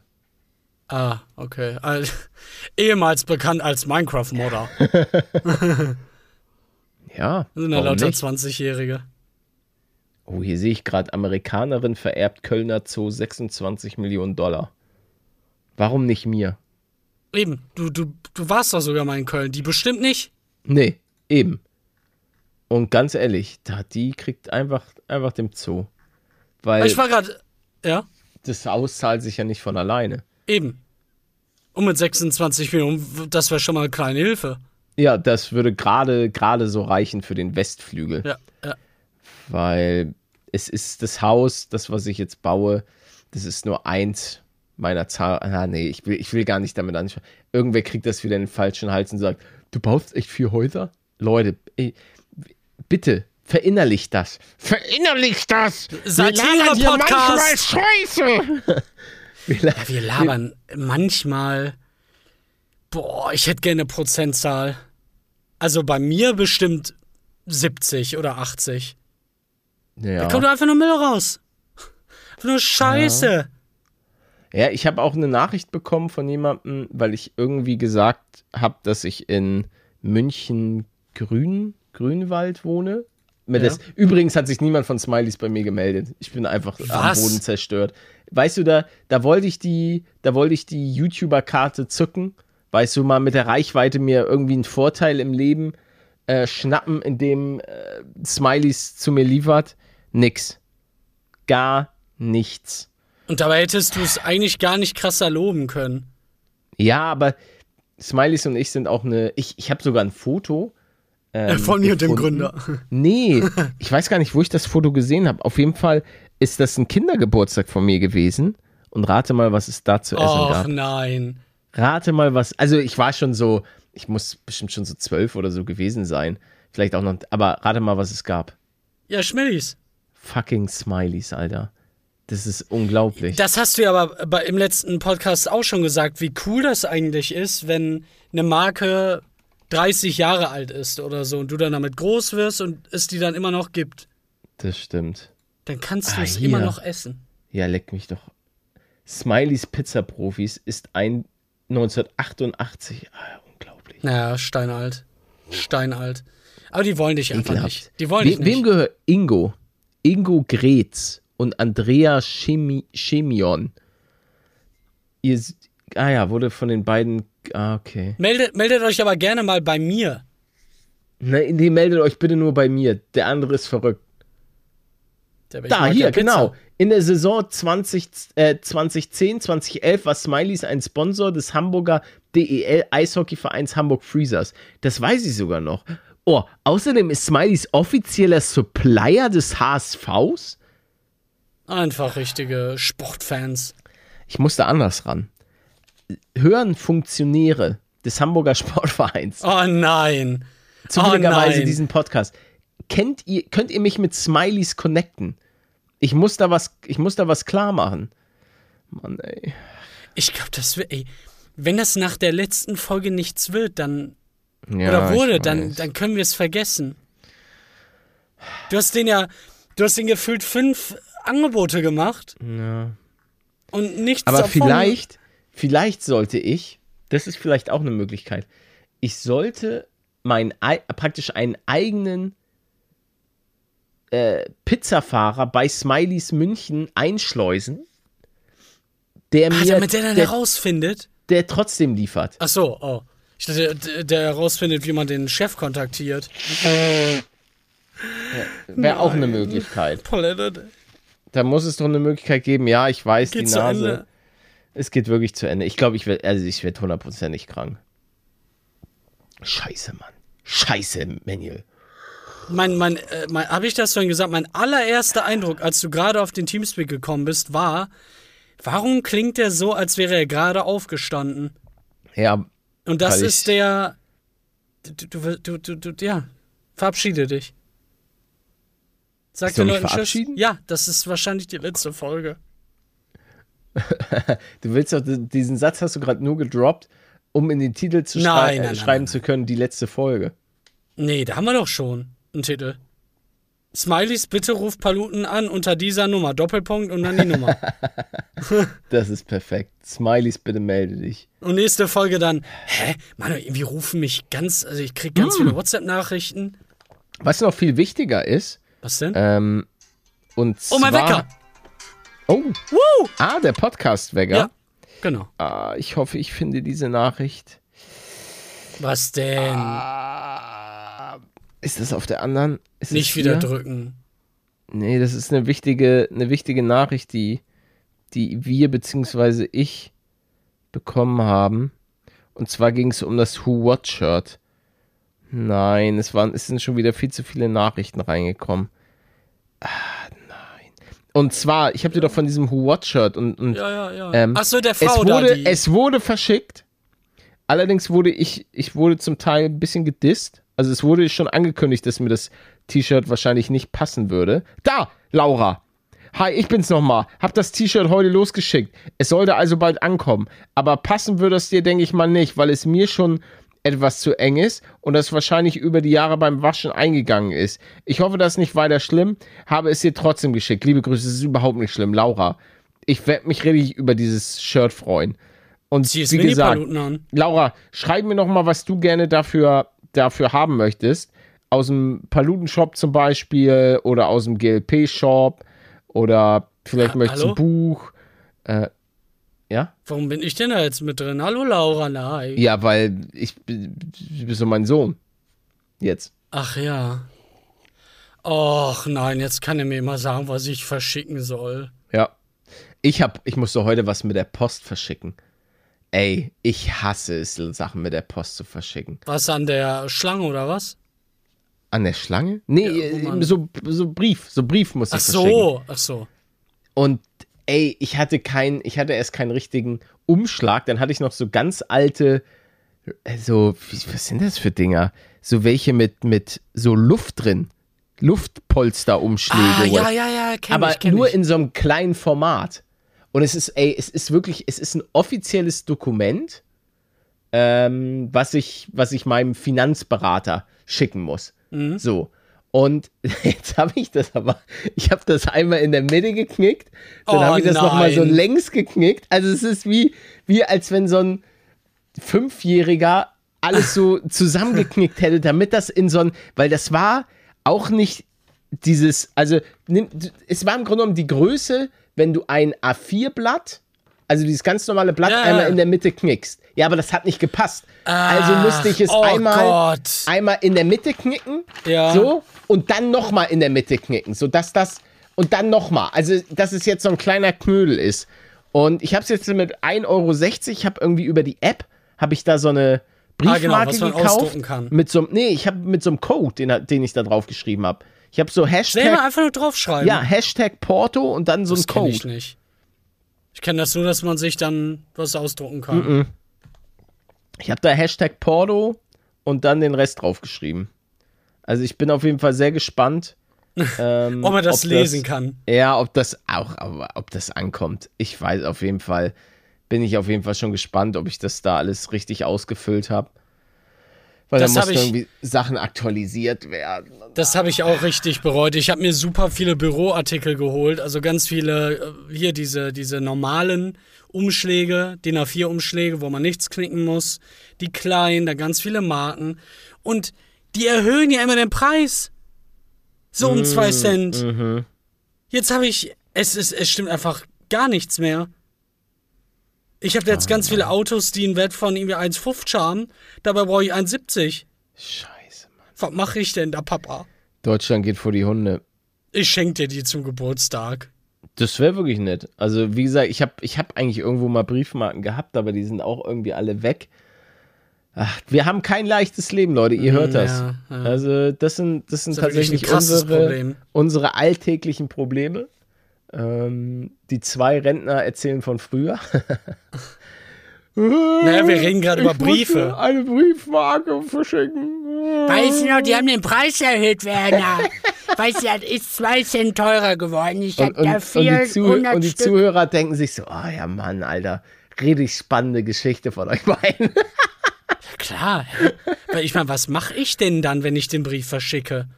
S1: Ah, okay. Al- Ehemals bekannt als Minecraft-Modder.
S2: Ja,
S1: Das sind ja lauter
S2: nicht?
S1: 20-Jährige.
S2: Oh, hier sehe ich gerade, Amerikanerin vererbt Kölner Zoo 26 Millionen Dollar. Warum nicht mir?
S1: Eben, du, du, du warst doch sogar mal in Köln. Die bestimmt nicht.
S2: Nee, eben. Und ganz ehrlich, da, die kriegt einfach, einfach dem Zoo. Weil
S1: Ich war gerade. Ja,
S2: das Haus zahlt sich ja nicht von alleine.
S1: eben. Und mit 26 Millionen, das wäre schon mal eine kleine Hilfe.
S2: Ja, das würde gerade gerade so reichen für den Westflügel.
S1: Ja, ja.
S2: Weil es ist das Haus, das, was ich jetzt baue, das ist nur eins meiner Zahl. Ah, nee, ich will, ich will gar nicht damit anschauen. Irgendwer kriegt das wieder in den falschen Hals und sagt, du baust echt vier Häuser? Leute, ey, bitte, verinnerlicht das. Verinnerlicht das!
S1: Satire-Podcast.
S2: Scheiße! Wir la-
S1: Ja, wir labern manchmal. Boah, ich hätte gerne eine Prozentzahl. Also bei mir bestimmt 70 oder 80.
S2: ja.
S1: Da kommt einfach nur Müll raus. Einfach nur Scheiße.
S2: Ja, ich habe auch eine Nachricht bekommen von jemandem, weil ich irgendwie gesagt habe, dass ich in München Grün, Grünwald wohne.
S1: Ja.
S2: das, übrigens hat sich niemand von Smileys bei mir gemeldet. Ich bin einfach am
S1: Was?
S2: Boden zerstört. Weißt du, da, da wollte ich die, da wollte ich die YouTuber-Karte zücken. Weißt du, mal mit der Reichweite mir irgendwie einen Vorteil im Leben äh, schnappen, indem äh, Smileys zu mir liefert. Nix. Gar nichts.
S1: Und dabei hättest du es eigentlich gar nicht krasser loben können.
S2: Ja, aber Smileys und ich sind auch eine. Ich, ich habe sogar ein Foto. ähm,
S1: Von mir und dem. Gründer.
S2: Nee, ich weiß gar nicht, wo ich das Foto gesehen habe. Auf jeden Fall ist das ein Kindergeburtstag von mir gewesen. Und rate mal, was es da zu essen
S1: Och
S2: gab.
S1: nein.
S2: Rate mal, was. Also, ich war schon so. Ich muss bestimmt schon so zwölf oder so gewesen sein. Vielleicht auch noch. Aber rate mal, was es gab.
S1: Ja, Schmillis.
S2: Fucking Smileys, Alter. Das ist unglaublich.
S1: Das hast du ja aber bei, im letzten Podcast auch schon gesagt, wie cool das eigentlich ist, wenn eine Marke 30 Jahre alt ist oder so und du dann damit groß wirst und es die dann immer noch gibt.
S2: das stimmt.
S1: Dann kannst du
S2: Ah,
S1: es
S2: hier.
S1: immer noch essen.
S2: Ja, leck mich doch. Smileys Pizza Profis ist ein 1988. Ah, unglaublich.
S1: Naja, steinalt. Steinalt. Aber die wollen dich einfach
S2: Ekelhaft.
S1: nicht. Die wollen
S2: We
S1: dich nicht.
S2: Wem gehört Ingo? Ingo Gretz und Andrea Chemi Chemion. Ihr, ah ja, wurde von den beiden. Ah, okay.
S1: Meldet, meldet euch aber gerne mal bei mir.
S2: Ne, nee, meldet euch bitte nur bei mir. Der andere ist verrückt. Da, hier, genau. In der Saison 20, äh, 2010, 2011 war Smileys ein Sponsor des Hamburger DEL Eishockeyvereins Hamburg Freezers. Das weiß ich sogar noch. Oh, außerdem ist Smileys offizieller Supplier des HSVs.
S1: Einfach richtige Sportfans.
S2: Ich musste anders ran. Hören Funktionäre des Hamburger Sportvereins
S1: Oh nein.
S2: zufälligerweise
S1: nein.
S2: diesen Podcast. Kennt ihr, könnt ihr mich mit Smileys connecten? Ich muss da was, ich muss da was klar machen. Mann, ey.
S1: Ich glaube, das wird, ey, wenn das nach der letzten Folge nichts wird, dann,
S2: Ja,
S1: oder wurde, dann, dann können wir es vergessen. Du hast den ja, du hast den gefühlt fünf Angebote gemacht
S2: Ja.
S1: und nichts
S2: Aber
S1: davon.
S2: vielleicht, vielleicht sollte ich, das ist vielleicht auch eine Möglichkeit, ich sollte mein, ei- praktisch einen eigenen äh, Pizzafahrer bei Smileys München einschleusen, der
S1: Ah,
S2: mir,
S1: damit der dann
S2: der,
S1: herausfindet.
S2: der trotzdem liefert.
S1: Ach so, oh. Ich dachte, der, der herausfindet, wie man den Chef kontaktiert.
S2: Wäre auch eine Möglichkeit.
S1: Palette.
S2: Da muss es doch eine Möglichkeit geben. Ja, ich weiß,
S1: Geht
S2: die Nase. Es geht wirklich zu Ende. Ich glaube, ich werde, also ich werde hundertprozentig krank. Scheiße, Mann. Scheiße, Manuel.
S1: Mein, mein, äh, mein, habe ich das schon gesagt? Mein allererster Eindruck, als du gerade auf den Teamspeak gekommen bist, war, warum klingt der so, als wäre er gerade aufgestanden?
S2: Ja,
S1: Und das ist der. Du, du, du, du, du, ja, verabschiede dich. Sag den Leuten Tschüss.
S2: verabschieden?
S1: Ja, das ist wahrscheinlich die letzte Folge.
S2: du willst doch, diesen Satz hast du gerade nur gedroppt, um in den Titel zu
S1: Nein,
S2: schrei
S1: nein,
S2: äh,
S1: nein,
S2: schreiben zu können, die letzte Folge.
S1: Nee, da haben wir doch schon einen Titel. Smileys, bitte ruft Paluten an unter dieser Nummer. Doppelpunkt und dann die Nummer.
S2: Das ist perfekt. Smileys, bitte melde dich.
S1: Und nächste Folge dann, hä? Mann, irgendwie rufen mich ganz, also ich krieg ganz
S2: Hm.
S1: viele WhatsApp-Nachrichten.
S2: Was noch viel wichtiger ist,
S1: Was denn?
S2: ähm, und zwar.
S1: oh, mein Wecker!
S2: Oh,
S1: Woo!
S2: ah, der Podcast-Wecker.
S1: Ja, genau.
S2: Ah, ich hoffe, ich finde diese Nachricht.
S1: Was denn?
S2: Ah, ist das auf der anderen? Ist
S1: Nicht
S2: es
S1: wieder drücken.
S2: Nee, das ist eine wichtige, eine wichtige Nachricht, die, die wir bzw. ich bekommen haben. Und zwar ging es um das Who What Shirt. Nein, es, waren, es sind schon wieder viel zu viele Nachrichten reingekommen. Ah, nein. Und zwar, ich habe dir doch von diesem Who What Shirt und, und
S1: Ja, ja, ja.
S2: Ähm,
S1: Ach so, der
S2: es
S1: Frau
S2: wurde,
S1: da,
S2: es wurde verschickt. Allerdings wurde ich, ich wurde zum Teil ein bisschen gedisst. Also es wurde schon angekündigt, dass mir das T-Shirt wahrscheinlich nicht passen würde. Da, Laura. Hi, ich bin's nochmal. Hab das T-Shirt heute losgeschickt. Es sollte also bald ankommen. Aber passen würde es dir, denke ich mal, nicht, weil es mir schon etwas zu eng ist und das wahrscheinlich über die Jahre beim Waschen eingegangen ist. Ich hoffe, das ist nicht weiter schlimm. Habe es dir trotzdem geschickt. Liebe Grüße, es ist überhaupt nicht schlimm. Laura, ich werde mich richtig über dieses Shirt freuen. Und
S1: Zieh es
S2: wie gesagt. Laura, schreib mir noch mal, was du gerne dafür, dafür haben möchtest. Aus dem Paluten-Shop zum Beispiel oder aus dem GLP-Shop oder vielleicht
S1: Ha-
S2: möchtest du ein Buch. Äh, ja?
S1: Warum bin ich denn da jetzt mit drin? Hallo Laura, nein.
S2: Ja, weil ich bin- du bist so mein Sohn. Jetzt.
S1: Ach ja. Och nein, jetzt kann er mir mal sagen, was ich verschicken soll.
S2: Ja. Ich hab, ich musste heute was mit der Post verschicken. Ey, ich hasse es, Sachen mit der Post zu verschicken.
S1: Was an der Schlange oder was?
S2: An der Schlange? Nee,
S1: Ja,
S2: äh, so, so Brief, so Brief muss ich
S1: Ach
S2: verschicken.
S1: so, ach so.
S2: Und ey, ich hatte keinen, ich hatte erst keinen richtigen Umschlag, dann hatte ich noch so ganz alte, äh, so, was sind das für Dinger? So welche mit, mit so Luft drin. Luftpolsterumschläge.
S1: Ah, ja, ja, ja, kenn
S2: aber
S1: ich, kenn
S2: nur
S1: ich.
S2: in so einem kleinen Format. Und es ist, ey, es ist wirklich, es ist ein offizielles Dokument, ähm, was ich, was ich meinem Finanzberater schicken muss.
S1: Mhm.
S2: So. Und jetzt habe ich das aber, ich habe das einmal in der Mitte geknickt, dann
S1: Oh,
S2: habe ich das nochmal so längs geknickt. Also es ist wie, wie als wenn so ein Fünfjähriger alles so zusammengeknickt hätte, damit das in so ein, weil das war auch nicht dieses, also es war im Grunde genommen die Größe, wenn du ein A4-Blatt, also dieses ganz normale Blatt,
S1: Ja,
S2: einmal in der Mitte knickst. Ja, aber das hat nicht gepasst. also musste ich es
S1: oh
S2: einmal,
S1: Gott.
S2: einmal in der Mitte knicken,
S1: Ja.
S2: so, und dann nochmal in der Mitte knicken, sodass das, und dann nochmal, also dass es jetzt so ein kleiner Knödel ist. Und ich habe es jetzt mit 1,60 Euro, ich habe irgendwie über die App, habe ich da so eine Briefmarke
S1: Ah, genau,
S2: gekauft.
S1: ausdrucken kann.
S2: Mit so, einem- nee, ich habe mit so einem Code, den, den ich da drauf geschrieben habe. Ich habe so
S1: Selber
S2: Hashtag,
S1: einfach nur draufschreiben.
S2: ja, Hashtag Porto und dann so
S1: das
S2: ein
S1: kenne ich
S2: Code.
S1: nicht. Ich kenne das nur, dass man sich dann was ausdrucken kann.
S2: Ich habe da Hashtag Porto und dann den Rest draufgeschrieben. Also ich bin auf jeden Fall sehr gespannt. ähm,
S1: Ob man das
S2: ob
S1: lesen kann.
S2: Ja, ob das auch, aber ob das ankommt. Ich weiß auf jeden Fall, bin ich auf jeden Fall schon gespannt, ob ich das da alles richtig ausgefüllt habe. Weil
S1: Das
S2: da mussten
S1: ich-
S2: irgendwie Sachen aktualisiert werden.
S1: Das habe ich auch richtig bereut. Ich habe mir super viele Büroartikel geholt, also ganz viele, äh, hier diese, diese normalen Umschläge, DIN A4-Umschläge, wo man nichts knicken muss, die kleinen, da ganz viele Marken. Und die erhöhen ja immer den Preis. So um zwei Cent.
S2: Mhm.
S1: Jetzt habe ich, es, ist, es stimmt einfach gar nichts mehr. Ich habe jetzt ganz viele Autos, die einen Wert von irgendwie 1,50 haben. Dabei brauche ich 1,70.
S2: Scheiße, Mann.
S1: Was mache ich denn da, Papa?
S2: Deutschland geht vor die Hunde.
S1: Ich schenke dir die zum Geburtstag.
S2: Das wäre wirklich nett. Also, wie gesagt, ich habe ich hab eigentlich irgendwo mal Briefmarken gehabt, aber die sind auch irgendwie alle weg. Ach, wir haben kein leichtes Leben, Leute. Ihr hört das.
S1: Ja.
S2: Also, das sind, das sind
S1: Das
S2: tatsächlich unsere,
S1: Problem.
S2: unsere alltäglichen Probleme. Ähm, die zwei Rentner erzählen von früher.
S1: Naja, wir reden gerade über Briefe.
S2: Eine Briefmarke verschicken.
S3: Weißt du noch, die haben den Preis erhöht, Werner. Weißt du, das ist zwei Cent teurer geworden. Ich
S2: Und,
S3: hab
S2: und,
S3: da
S2: und, die,
S3: 400
S2: und die. Zuhörer denken sich so, oh ja Mann, Alter, richtig spannende Geschichte von euch beiden.
S1: Klar. Ich meine, was mache ich denn dann, wenn ich den Brief verschicke?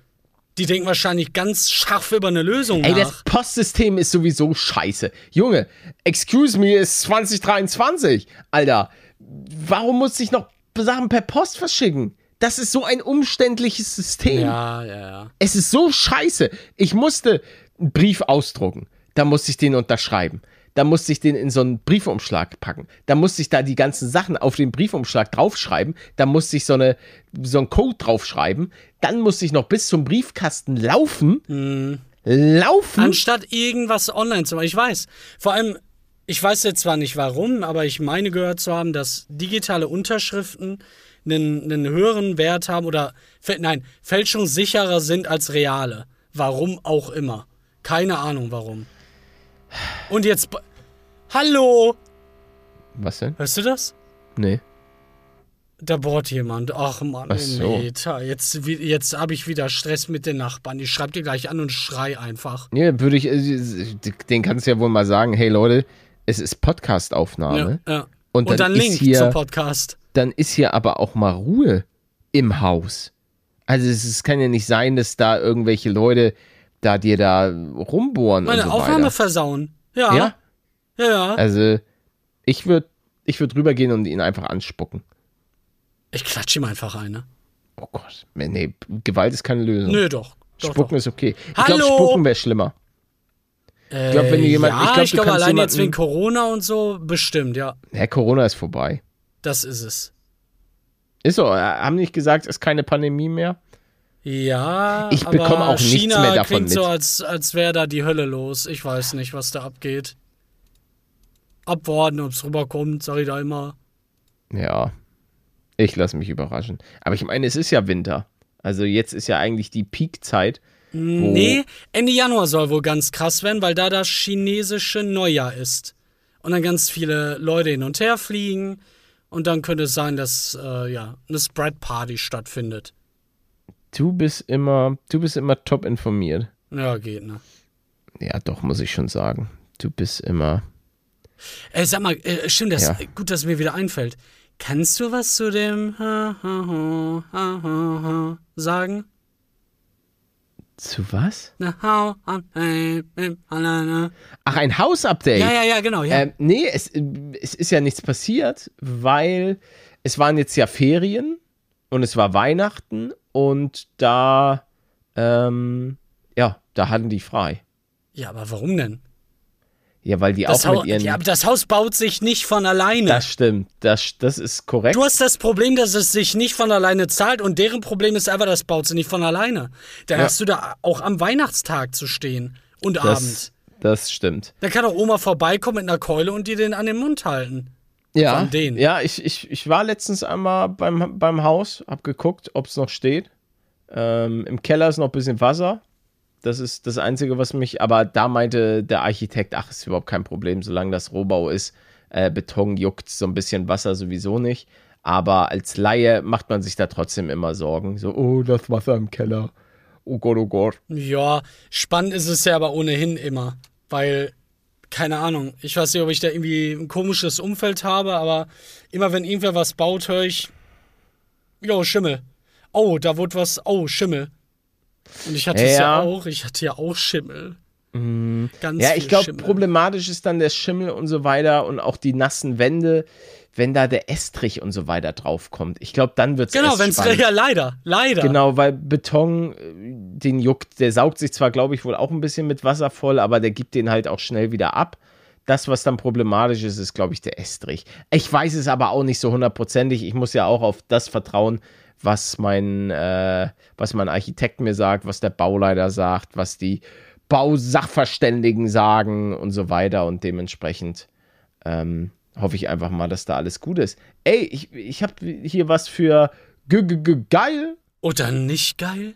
S1: Die denken wahrscheinlich ganz scharf über eine Lösung
S2: Ey,
S1: nach.
S2: das Postsystem ist sowieso scheiße. Junge, excuse me, ist 2023. Alter, warum muss ich noch Sachen per Post verschicken? Das ist so ein umständliches System.
S1: ja, ja, ja.
S2: Es ist so scheiße. Ich musste einen Brief ausdrucken. Da musste ich den unterschreiben. Da musste ich den in so einen Briefumschlag packen. Da musste ich da die ganzen Sachen auf den Briefumschlag draufschreiben. Da musste ich so, eine, so einen Code draufschreiben. Dann musste ich noch bis zum Briefkasten laufen. Laufen?
S1: Anstatt irgendwas online zu machen. Ich weiß. Vor allem, ich weiß jetzt zwar nicht warum, aber ich meine gehört zu haben, dass digitale Unterschriften einen, einen höheren Wert haben oder, nein, fälschungssicherer sind als reale. Warum auch immer. Keine Ahnung warum. Und jetzt. Hallo!
S2: Was denn?
S1: Hörst du das?
S2: Nee.
S1: Da bohrt jemand. Ach Mann,
S2: Ach so.
S1: ta, jetzt, jetzt habe ich wieder Stress mit den Nachbarn. Ich schreib dir gleich an und schrei einfach.
S2: Nee, würde ich, äh, den kannst du ja wohl mal sagen, hey Leute, es ist Podcast-Aufnahme.
S1: Ja, ja.
S2: Und
S1: Und,
S2: dann
S1: dann
S2: ist
S1: Link
S2: hier-
S1: zum Podcast.
S2: Dann ist hier aber auch mal Ruhe im Haus. Also es, es kann ja nicht sein, dass da irgendwelche Leute da dir da rumbohren
S1: Meine
S2: und so
S1: Aufnahme
S2: weiter.
S1: versauen. Ja.
S2: Ja?
S1: Ja, ja.
S2: Also ich würde ich würd rübergehen und ihn einfach anspucken.
S1: Ich klatsche ihm einfach eine.
S2: Oh Gott. Nee, Gewalt ist keine Lösung.
S1: Nö, doch. doch,
S2: Spucken
S1: doch.
S2: ist okay. Ich glaube, Spucken wäre schlimmer.
S1: Ich
S2: glaub, wenn du jemand-
S1: ja,
S2: ich glaub,
S1: glaube,
S2: kannst
S1: allein jetzt wegen Corona und so, bestimmt, ja.
S2: Herr Corona ist vorbei.
S1: Das ist es.
S2: Ist so, äh, haben nicht gesagt, es ist keine Pandemie mehr?
S1: Ja,
S2: Ich
S1: aber
S2: bekomme auch nichts
S1: China
S2: mehr davon
S1: klingt
S2: mit.
S1: so, als, als wäre da die Hölle los. Ich weiß nicht, was da abgeht. Abwarten, ob es rüberkommt, sag ich da immer.
S2: Ja, ich lasse mich überraschen. Aber ich meine, es ist ja Winter. Also jetzt ist ja eigentlich die Peakzeit.
S1: Nee, Ende Januar soll wohl ganz krass werden, weil da das chinesische Neujahr ist. Und dann ganz viele Leute hin und her fliegen. Und dann könnte es sein, dass äh, ja, eine Spread-Party stattfindet.
S2: Du bist immer, du bist immer top informiert.
S1: Ja, geht, ne?
S2: Ja, doch, muss ich schon sagen. Du bist immer.
S1: Äh, sag mal, äh, stimmt, das
S2: Ja.
S1: gut, dass mir wieder einfällt. Kannst du was zu dem ha, ha, ha, ha, ha, ha sagen?
S2: Zu was? Ach, ein Hausupdate.
S1: Ja, ja, ja, genau, ja.
S2: Ähm, nee, es, es ist ja nichts passiert, weil es waren jetzt ja Ferien und es war Weihnachten und da, ähm, ja, da hatten die frei.
S1: Ja, aber warum denn?
S2: Ja, weil die
S1: Das,
S2: auch mit ihren.
S1: ja, aber das Haus baut sich nicht von alleine.
S2: das stimmt, das, das ist korrekt.
S1: Du hast das Problem, dass es sich nicht von alleine zahlt und deren Problem ist einfach, das baut sie nicht von alleine. Dann
S2: Ja.
S1: hast du da auch am Weihnachtstag zu stehen und
S2: das,
S1: abends.
S2: das stimmt.
S1: Da kann auch Oma vorbeikommen mit einer Keule und dir den an den Mund halten.
S2: Ja,
S1: Von denen.
S2: ja ich, ich, ich war letztens einmal beim, beim Haus, hab geguckt, ob es noch steht. Ähm, Im Keller ist noch ein bisschen Wasser. Das ist das Einzige, was mich, aber da meinte der Architekt, ach, ist überhaupt kein Problem, solange das Rohbau ist. Äh, Beton juckt so ein bisschen Wasser sowieso nicht. Aber als Laie macht man sich da trotzdem immer Sorgen. So, oh, das Wasser im Keller. Oh Gott, oh Gott.
S1: Ja, spannend ist es ja aber ohnehin immer. Weil, keine Ahnung, ich weiß nicht, ob ich da irgendwie ein komisches Umfeld habe, aber immer wenn irgendwer was baut, höre ich, Jo, Schimmel. Oh, da wurde was. Oh, Schimmel. Und ich hatte es ja
S2: Ja.
S1: auch. Ich hatte ja auch Schimmel. Ganz
S2: Ja, ich glaube, problematisch ist dann der Schimmel und so weiter und auch die nassen Wände, wenn da der Estrich und so weiter draufkommt. Ich glaube, dann wird es
S1: Genau, wenn es. Ja, leider. Leider.
S2: Genau, weil Beton, äh, den juckt, der saugt sich zwar, glaube ich, wohl auch ein bisschen mit Wasser voll, aber der gibt den halt auch schnell wieder ab. Das, was dann problematisch ist, ist, glaube ich, der Estrich. Ich weiß es aber auch nicht so hundertprozentig. Ich muss ja auch auf das vertrauen, was mein, äh, was mein Architekt mir sagt, was der Bauleiter sagt, was die Bausachverständigen sagen und so weiter. Und dementsprechend ähm, hoffe ich einfach mal, dass da alles gut ist. Ey, ich, ich habe hier was für g -g -g geil.
S1: Oder nicht geil?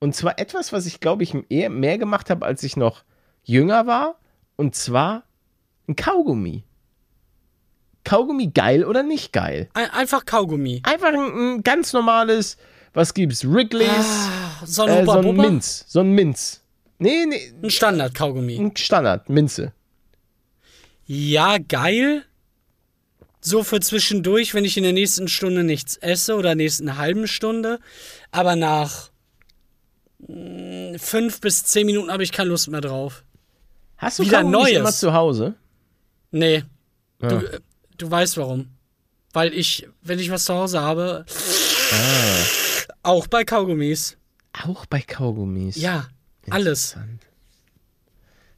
S2: Und zwar etwas, was ich glaube ich eher mehr gemacht habe, als ich noch jünger war. Und zwar ein Kaugummi. Kaugummi geil oder nicht geil?
S1: Ein, einfach Kaugummi.
S2: Einfach ein, ein ganz normales, was gibt's? Wrigley's,
S1: Ah, so ein
S2: äh, so? Minz. So ein Minz. Nee, nee,
S1: Ein Standard-Kaugummi.
S2: ein Standard, Minze.
S1: Ja, geil. So für zwischendurch, wenn ich in der nächsten Stunde nichts esse oder nächsten halben Stunde. Aber nach mh, fünf bis zehn Minuten habe ich keine Lust mehr drauf.
S2: Hast du
S1: Wieder
S2: Kaugummis
S1: Neues.
S2: immer zu Hause?
S1: Nee. Du, äh, du weißt warum. Weil ich, wenn ich was zu Hause habe, auch bei Kaugummis.
S2: Auch bei Kaugummis.
S1: Ja, alles.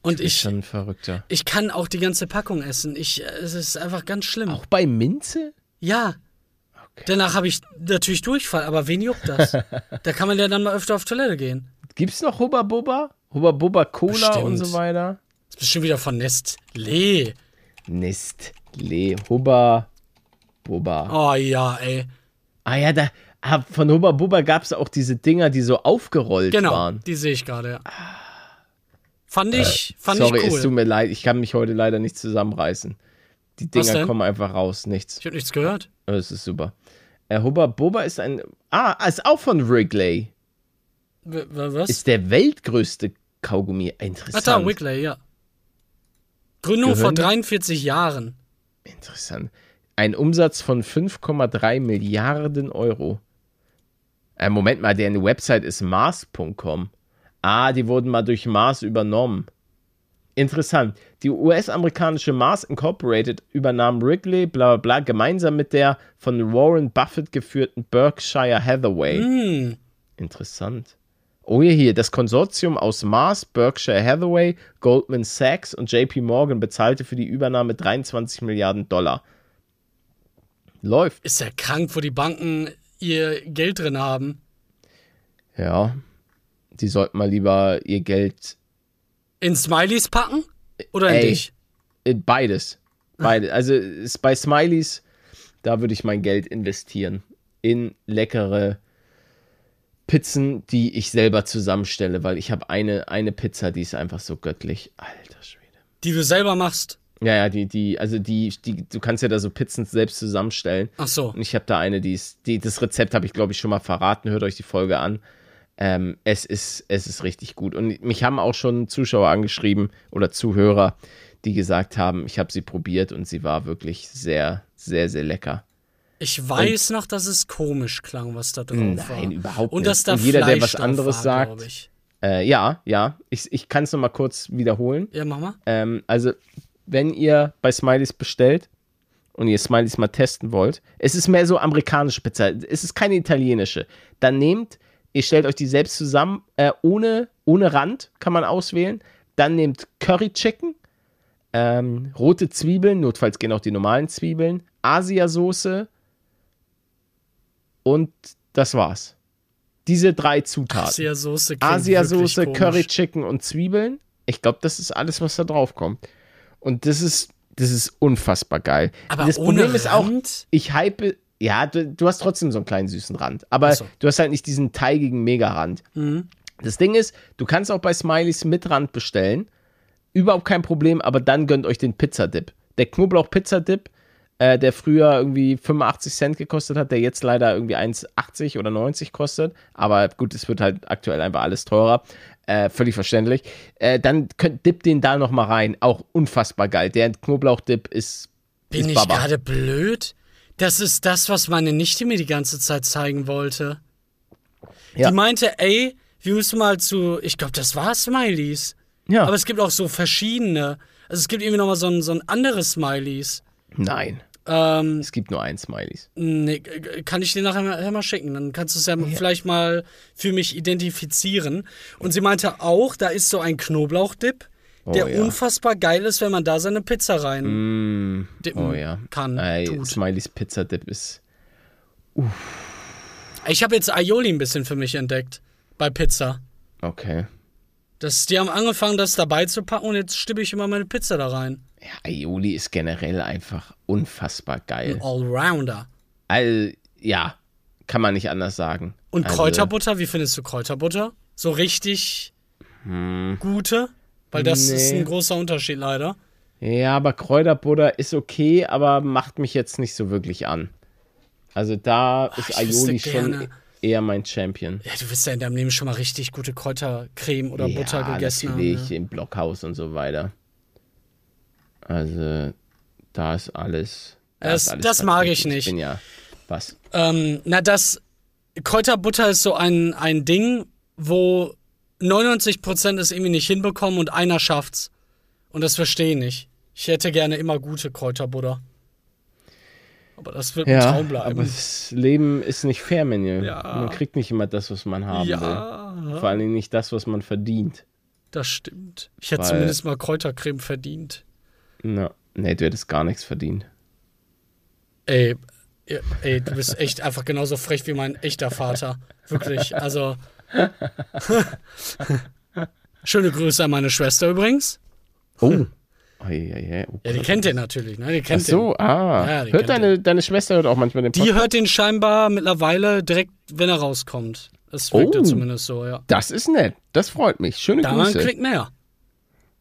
S1: Und
S2: Ich schon Verrückter.
S1: ich kann auch die ganze Packung essen. Ich, äh, es ist einfach ganz schlimm.
S2: Auch bei Minze?
S1: Ja. Danach habe ich natürlich Durchfall, aber wen juckt das? da kann man ja dann mal öfter auf Toilette gehen.
S2: Gibt's noch Hubba Bubba? Hubba Bubba Cola
S1: Bestimmt.
S2: und so weiter?
S1: Das ist bestimmt wieder von Nestlé.
S2: Nestlé, Hubba Bubba.
S1: Oh ja, ey.
S2: Ah ja, da von Hubba Bubba gab's auch diese Dinger, die so aufgerollt
S1: Genau,
S2: waren.
S1: die sehe ich gerade, ja. Fand ich, fand
S2: Äh, Sorry,
S1: ich
S2: es
S1: cool.
S2: tut mir leid, ich kann mich heute leider nicht zusammenreißen. Die Dinger kommen einfach raus, nichts.
S1: Ich habe nichts gehört.
S2: Das ist super. Äh, Hubba Bubba ist ein. Ah, ist auch von Wrigley.
S1: W was?
S2: Ist der weltgrößte Kaugummi.
S1: Ach
S2: Interessant.
S1: da, Wickley, ja. Gründung vor
S2: Gehören die-
S1: 43 Jahren.
S2: Interessant. Ein Umsatz von 5,3 Milliarden Euro. Äh, Moment mal, deren Website ist Mars.com. Ah, die wurden mal durch Mars übernommen. Interessant. Die US-amerikanische Mars Incorporated übernahm Wrigley, bla bla bla, gemeinsam mit der von Warren Buffett geführten Berkshire Hathaway.
S1: Hm.
S2: Interessant. Oh ja, hier, das Konsortium aus Mars, Berkshire Hathaway, Goldman Sachs und JP Morgan bezahlte für die Übernahme 23 Milliarden Dollar. Läuft.
S1: Ist ja krank, wo die Banken ihr Geld drin haben.
S2: Ja. Die sollten mal lieber ihr Geld.
S1: In Smileys packen? Oder in
S2: Ey.
S1: dich?
S2: äh, Beides. Beides. Also ist bei Smileys, da würde ich mein Geld investieren. In leckere Pizzen, die ich selber zusammenstelle, weil ich habe eine, eine Pizza, die ist einfach so göttlich. Alter Schwede.
S1: Die du selber machst.
S2: Ja, ja, die, die, also die, die, du kannst ja da so Pizzen selbst zusammenstellen.
S1: Ach so.
S2: Und ich habe da eine, die ist, die, das Rezept habe ich, glaube ich, schon mal verraten. Hört euch die Folge an. Ähm, es ist, es ist richtig gut. Und mich haben auch schon Zuschauer angeschrieben oder Zuhörer, die gesagt haben, ich habe sie probiert und sie war wirklich sehr, sehr, sehr lecker.
S1: Ich weiß noch, dass es komisch klang, was da drauf war.
S2: Nein, überhaupt
S1: Und
S2: nicht.
S1: dass da
S2: Und jeder, der
S1: Fleisch
S2: was
S1: drauf
S2: anderes
S1: war,
S2: sagt-. Äh, ja, ja, ich, ich kann es nochmal kurz wiederholen.
S1: Ja, mach mal.
S2: Ähm, also, wenn ihr bei Smileys bestellt und ihr Smileys mal testen wollt, es ist mehr so amerikanische Pizza, es ist keine italienische. Dann nehmt, ihr stellt euch die selbst zusammen, äh, ohne, ohne Rand kann man auswählen. Dann nehmt Curry Chicken, ähm, rote Zwiebeln, notfalls gehen auch die normalen Zwiebeln, Asiasoße und das war's. Diese drei Zutaten.
S1: Asiasoße
S2: Asiasoße, Curry. Chicken und Zwiebeln. Ich glaube, das ist alles, was da drauf kommt. Und das ist, das ist unfassbar geil.
S1: Aber
S2: das
S1: ohne
S2: Problem ist auch,
S1: Rand?
S2: ich hype, ja, du, du hast trotzdem so einen kleinen süßen Rand. Aber
S1: so.
S2: du hast halt nicht diesen teigigen Mega-Rand.
S1: Mhm.
S2: Das Ding ist, du kannst auch bei Smileys mit Rand bestellen. Überhaupt kein Problem, aber dann gönnt euch den Pizzadip. Der Knoblauch-Pizzadip, äh, der früher irgendwie 85 Cent gekostet hat, der jetzt leider irgendwie 1,80 oder 90 kostet. Aber gut, es wird halt aktuell einfach alles teurer. Äh, völlig verständlich. Äh, dann könnt, dip den da noch mal rein. Auch unfassbar geil. Der Knoblauchdip ist.
S1: Bin
S2: ist
S1: ich gerade blöd? Das ist das, was meine Nichte mir die ganze Zeit zeigen wollte.
S2: Ja.
S1: Die meinte, ey, wir müssen mal zu, ich glaube, das war Smileys.
S2: Ja.
S1: Aber es gibt auch so verschiedene. Also es gibt irgendwie nochmal so ein, so ein anderes Smileys.
S2: Nein.
S1: Ähm,
S2: Es gibt nur ein Smileys.
S1: nee, kann ich dir nachher mal, mal schicken. Dann kannst du es ja, vielleicht mal für mich identifizieren. Und sie meinte auch, da ist so ein Knoblauchdip, der
S2: Oh ja.
S1: unfassbar geil ist, wenn man da seine Pizza rein
S2: Mm,
S1: dippen
S2: oh ja.
S1: kann.
S2: Ey,
S1: tut.
S2: Smileys Pizza Dip ist.
S1: Ich habe jetzt Aioli ein bisschen für mich entdeckt bei Pizza.
S2: Okay.
S1: Das, die haben angefangen, das dabei zu packen und jetzt stippe ich immer meine Pizza da rein.
S2: Ja, Aioli ist generell einfach unfassbar geil.
S1: Allrounder.
S2: Also, ja, kann man nicht anders sagen.
S1: Und
S2: also,
S1: Kräuterbutter, wie findest du Kräuterbutter? So richtig gute? Weil das ist
S2: Hm. Nee.
S1: ein großer Unterschied leider.
S2: Ja, aber Kräuterbutter ist okay, aber macht mich jetzt nicht so wirklich an. Also da ist
S1: ich
S2: Aioli schon
S1: gerne.
S2: Eher mein Champion.
S1: Ja, du wirst ja in deinem Leben schon mal richtig gute Kräutercreme oder Butter
S2: ja,
S1: gegessen haben.
S2: natürlich
S1: ne?
S2: im Blockhaus und so weiter. Also da ist alles. da
S1: Das-
S2: ist alles
S1: das mag ich nicht.
S2: Ich bin ja was.
S1: Ähm, na, das Kräuterbutter ist so ein, ein Ding, wo 99% es irgendwie nicht hinbekommen und einer schafft's. Und das verstehe ich nicht. Ich hätte gerne immer gute Kräuterbutter. Aber das wird ein
S2: Ja,
S1: Traum
S2: aber
S1: bleiben.
S2: das Leben ist nicht fair, Menü.
S1: Ja.
S2: Man kriegt nicht immer das, was man haben will.
S1: Ja,
S2: Vor allen Dingen nicht das, was man verdient.
S1: das stimmt. Ich hätte
S2: Weil-
S1: zumindest mal Kräutercreme verdient.
S2: Na, nee, du hättest gar nichts verdient.
S1: Ey, ey, du bist echt einfach genauso frech wie mein echter Vater. Wirklich. Also. Schöne Grüße an meine Schwester übrigens.
S2: Oh. Ei, ei, ei. Oh
S1: Ja, die kennt ihr natürlich, ne? Die
S2: Ach
S1: kennt
S2: so, ah.
S1: Ja,
S2: hört deine, deine Schwester hört auch manchmal den
S1: den. Die hört den scheinbar mittlerweile direkt, wenn er rauskommt. Das wirkt ja
S2: Oh.
S1: zumindest so, ja.
S2: Das ist nett. Das freut mich. Schöne
S1: Da man
S2: Grüße.
S1: kriegt mehr.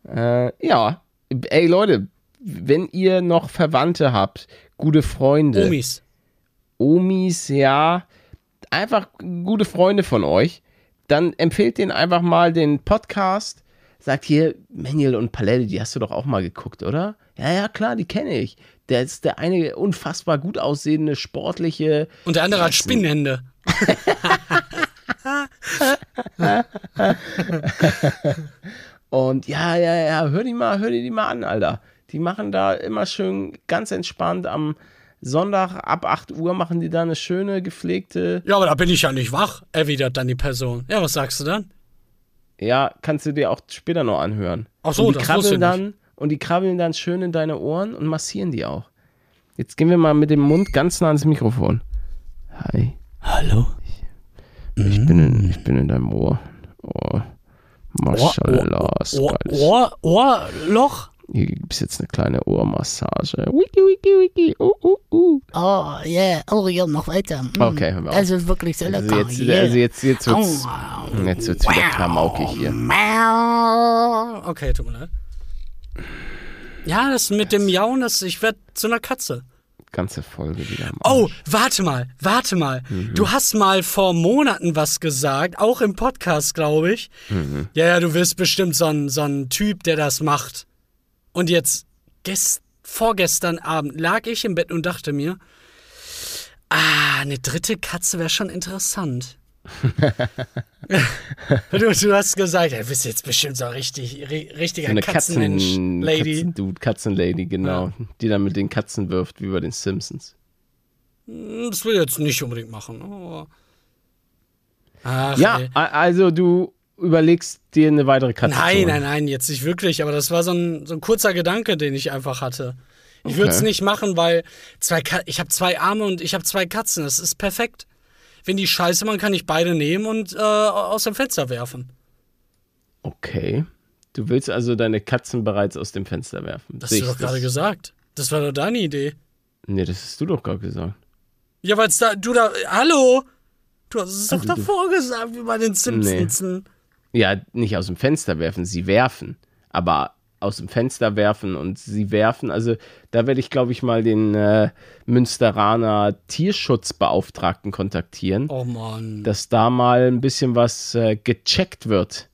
S2: Äh, ja. Ey, Leute, wenn ihr noch Verwandte habt, gute Freunde,
S1: Omis.
S2: Omis, ja, einfach gute Freunde von euch, dann empfehlt denen einfach mal den Podcast. Sagt hier, Manuel und Palette, die hast du doch auch mal geguckt, oder? Ja, ja, klar, die kenne ich. Der ist der eine unfassbar gut aussehende, sportliche.
S1: Und der andere hat Spinnenhände.
S2: Und ja, ja, ja, hör die mal, hör dir die mal an, Alter. Die machen da immer schön ganz entspannt am Sonntag ab 8 Uhr machen die da eine schöne gepflegte.
S1: Ja, aber da bin ich ja nicht wach, erwidert dann die Person. Ja, was sagst du dann?
S2: Ja, kannst du dir auch später noch anhören.
S1: Ach so,
S2: und die
S1: das ich
S2: krabbeln dann und die krabbeln dann schön in deine Ohren und massieren die auch. Jetzt gehen wir mal mit dem Mund ganz nah ans Mikrofon. Hi,
S1: Hallo?
S2: ich bin in, ich bin in deinem Ohr. Oh, Maschallah,
S1: Ohr,
S2: geiles.
S1: Ohr, Ohrloch?
S2: Hier gibt es jetzt eine kleine Ohrmassage. Wiki, wiki, wiki. Uh, uh, uh.
S3: Oh, yeah. Oh, ja, noch weiter. Mm.
S2: Okay, wir auf.
S3: Also wirklich sehr
S2: Also
S3: lecker.
S2: jetzt,
S3: yeah.
S2: also jetzt, jetzt wird's,
S3: Oh.
S2: jetzt wird's wieder klamaukig hier.
S1: Okay, tut mir leid. Ja, das mit dem Jauen, das, ich werde zu einer Katze.
S2: Ganze Folge wieder. am
S1: Oh, warte mal, warte mal.
S2: Mhm.
S1: Du hast mal vor Monaten was gesagt, auch im Podcast, glaube ich.
S2: Mhm.
S1: Ja, ja, du wirst bestimmt so ein, so ein Typ, der das macht. Und jetzt, gest, vorgestern Abend, lag ich im Bett und dachte mir, ah, eine dritte Katze wäre schon interessant. du, du hast gesagt, ja, du bist jetzt bestimmt so richtig, ri- richtiger
S2: So eine
S1: Katzenmensch,
S2: Katzen,
S1: Lady.
S2: Katzendude, Katzenlady, genau. Die dann mit den Katzen wirft, wie bei den Simpsons.
S1: Das will ich jetzt nicht unbedingt machen. Ach,
S2: Ja,
S1: ey.
S2: also du überlegst dir eine weitere Katze zu
S1: Nein,
S2: holen.
S1: nein, nein, jetzt nicht wirklich, aber das war so ein, so ein kurzer Gedanke, den ich einfach hatte. Ich würde es
S2: Okay.
S1: nicht machen, weil zwei Ka ich habe zwei Arme und ich habe zwei Katzen. Das ist perfekt. Wenn die scheiße machen, kann ich beide nehmen und äh, aus dem Fenster werfen.
S2: Okay. Du willst also deine Katzen bereits aus dem Fenster werfen.
S1: Das
S2: Sehe
S1: hast du
S2: ich
S1: doch gerade gesagt. Das war doch deine Idee.
S2: Nee, das hast du doch gerade gesagt.
S1: Ja, weil da, du da, hallo? Du hast es doch
S2: Also du-
S1: davor gesagt, wie bei den Simpsons.
S2: Ja, nicht aus dem Fenster werfen, sie werfen. Aber aus dem Fenster werfen und sie werfen. Also da werde ich, glaube ich, mal den äh, Münsteraner Tierschutzbeauftragten kontaktieren,
S1: Oh Mann.
S2: dass da mal ein bisschen was äh, gecheckt wird.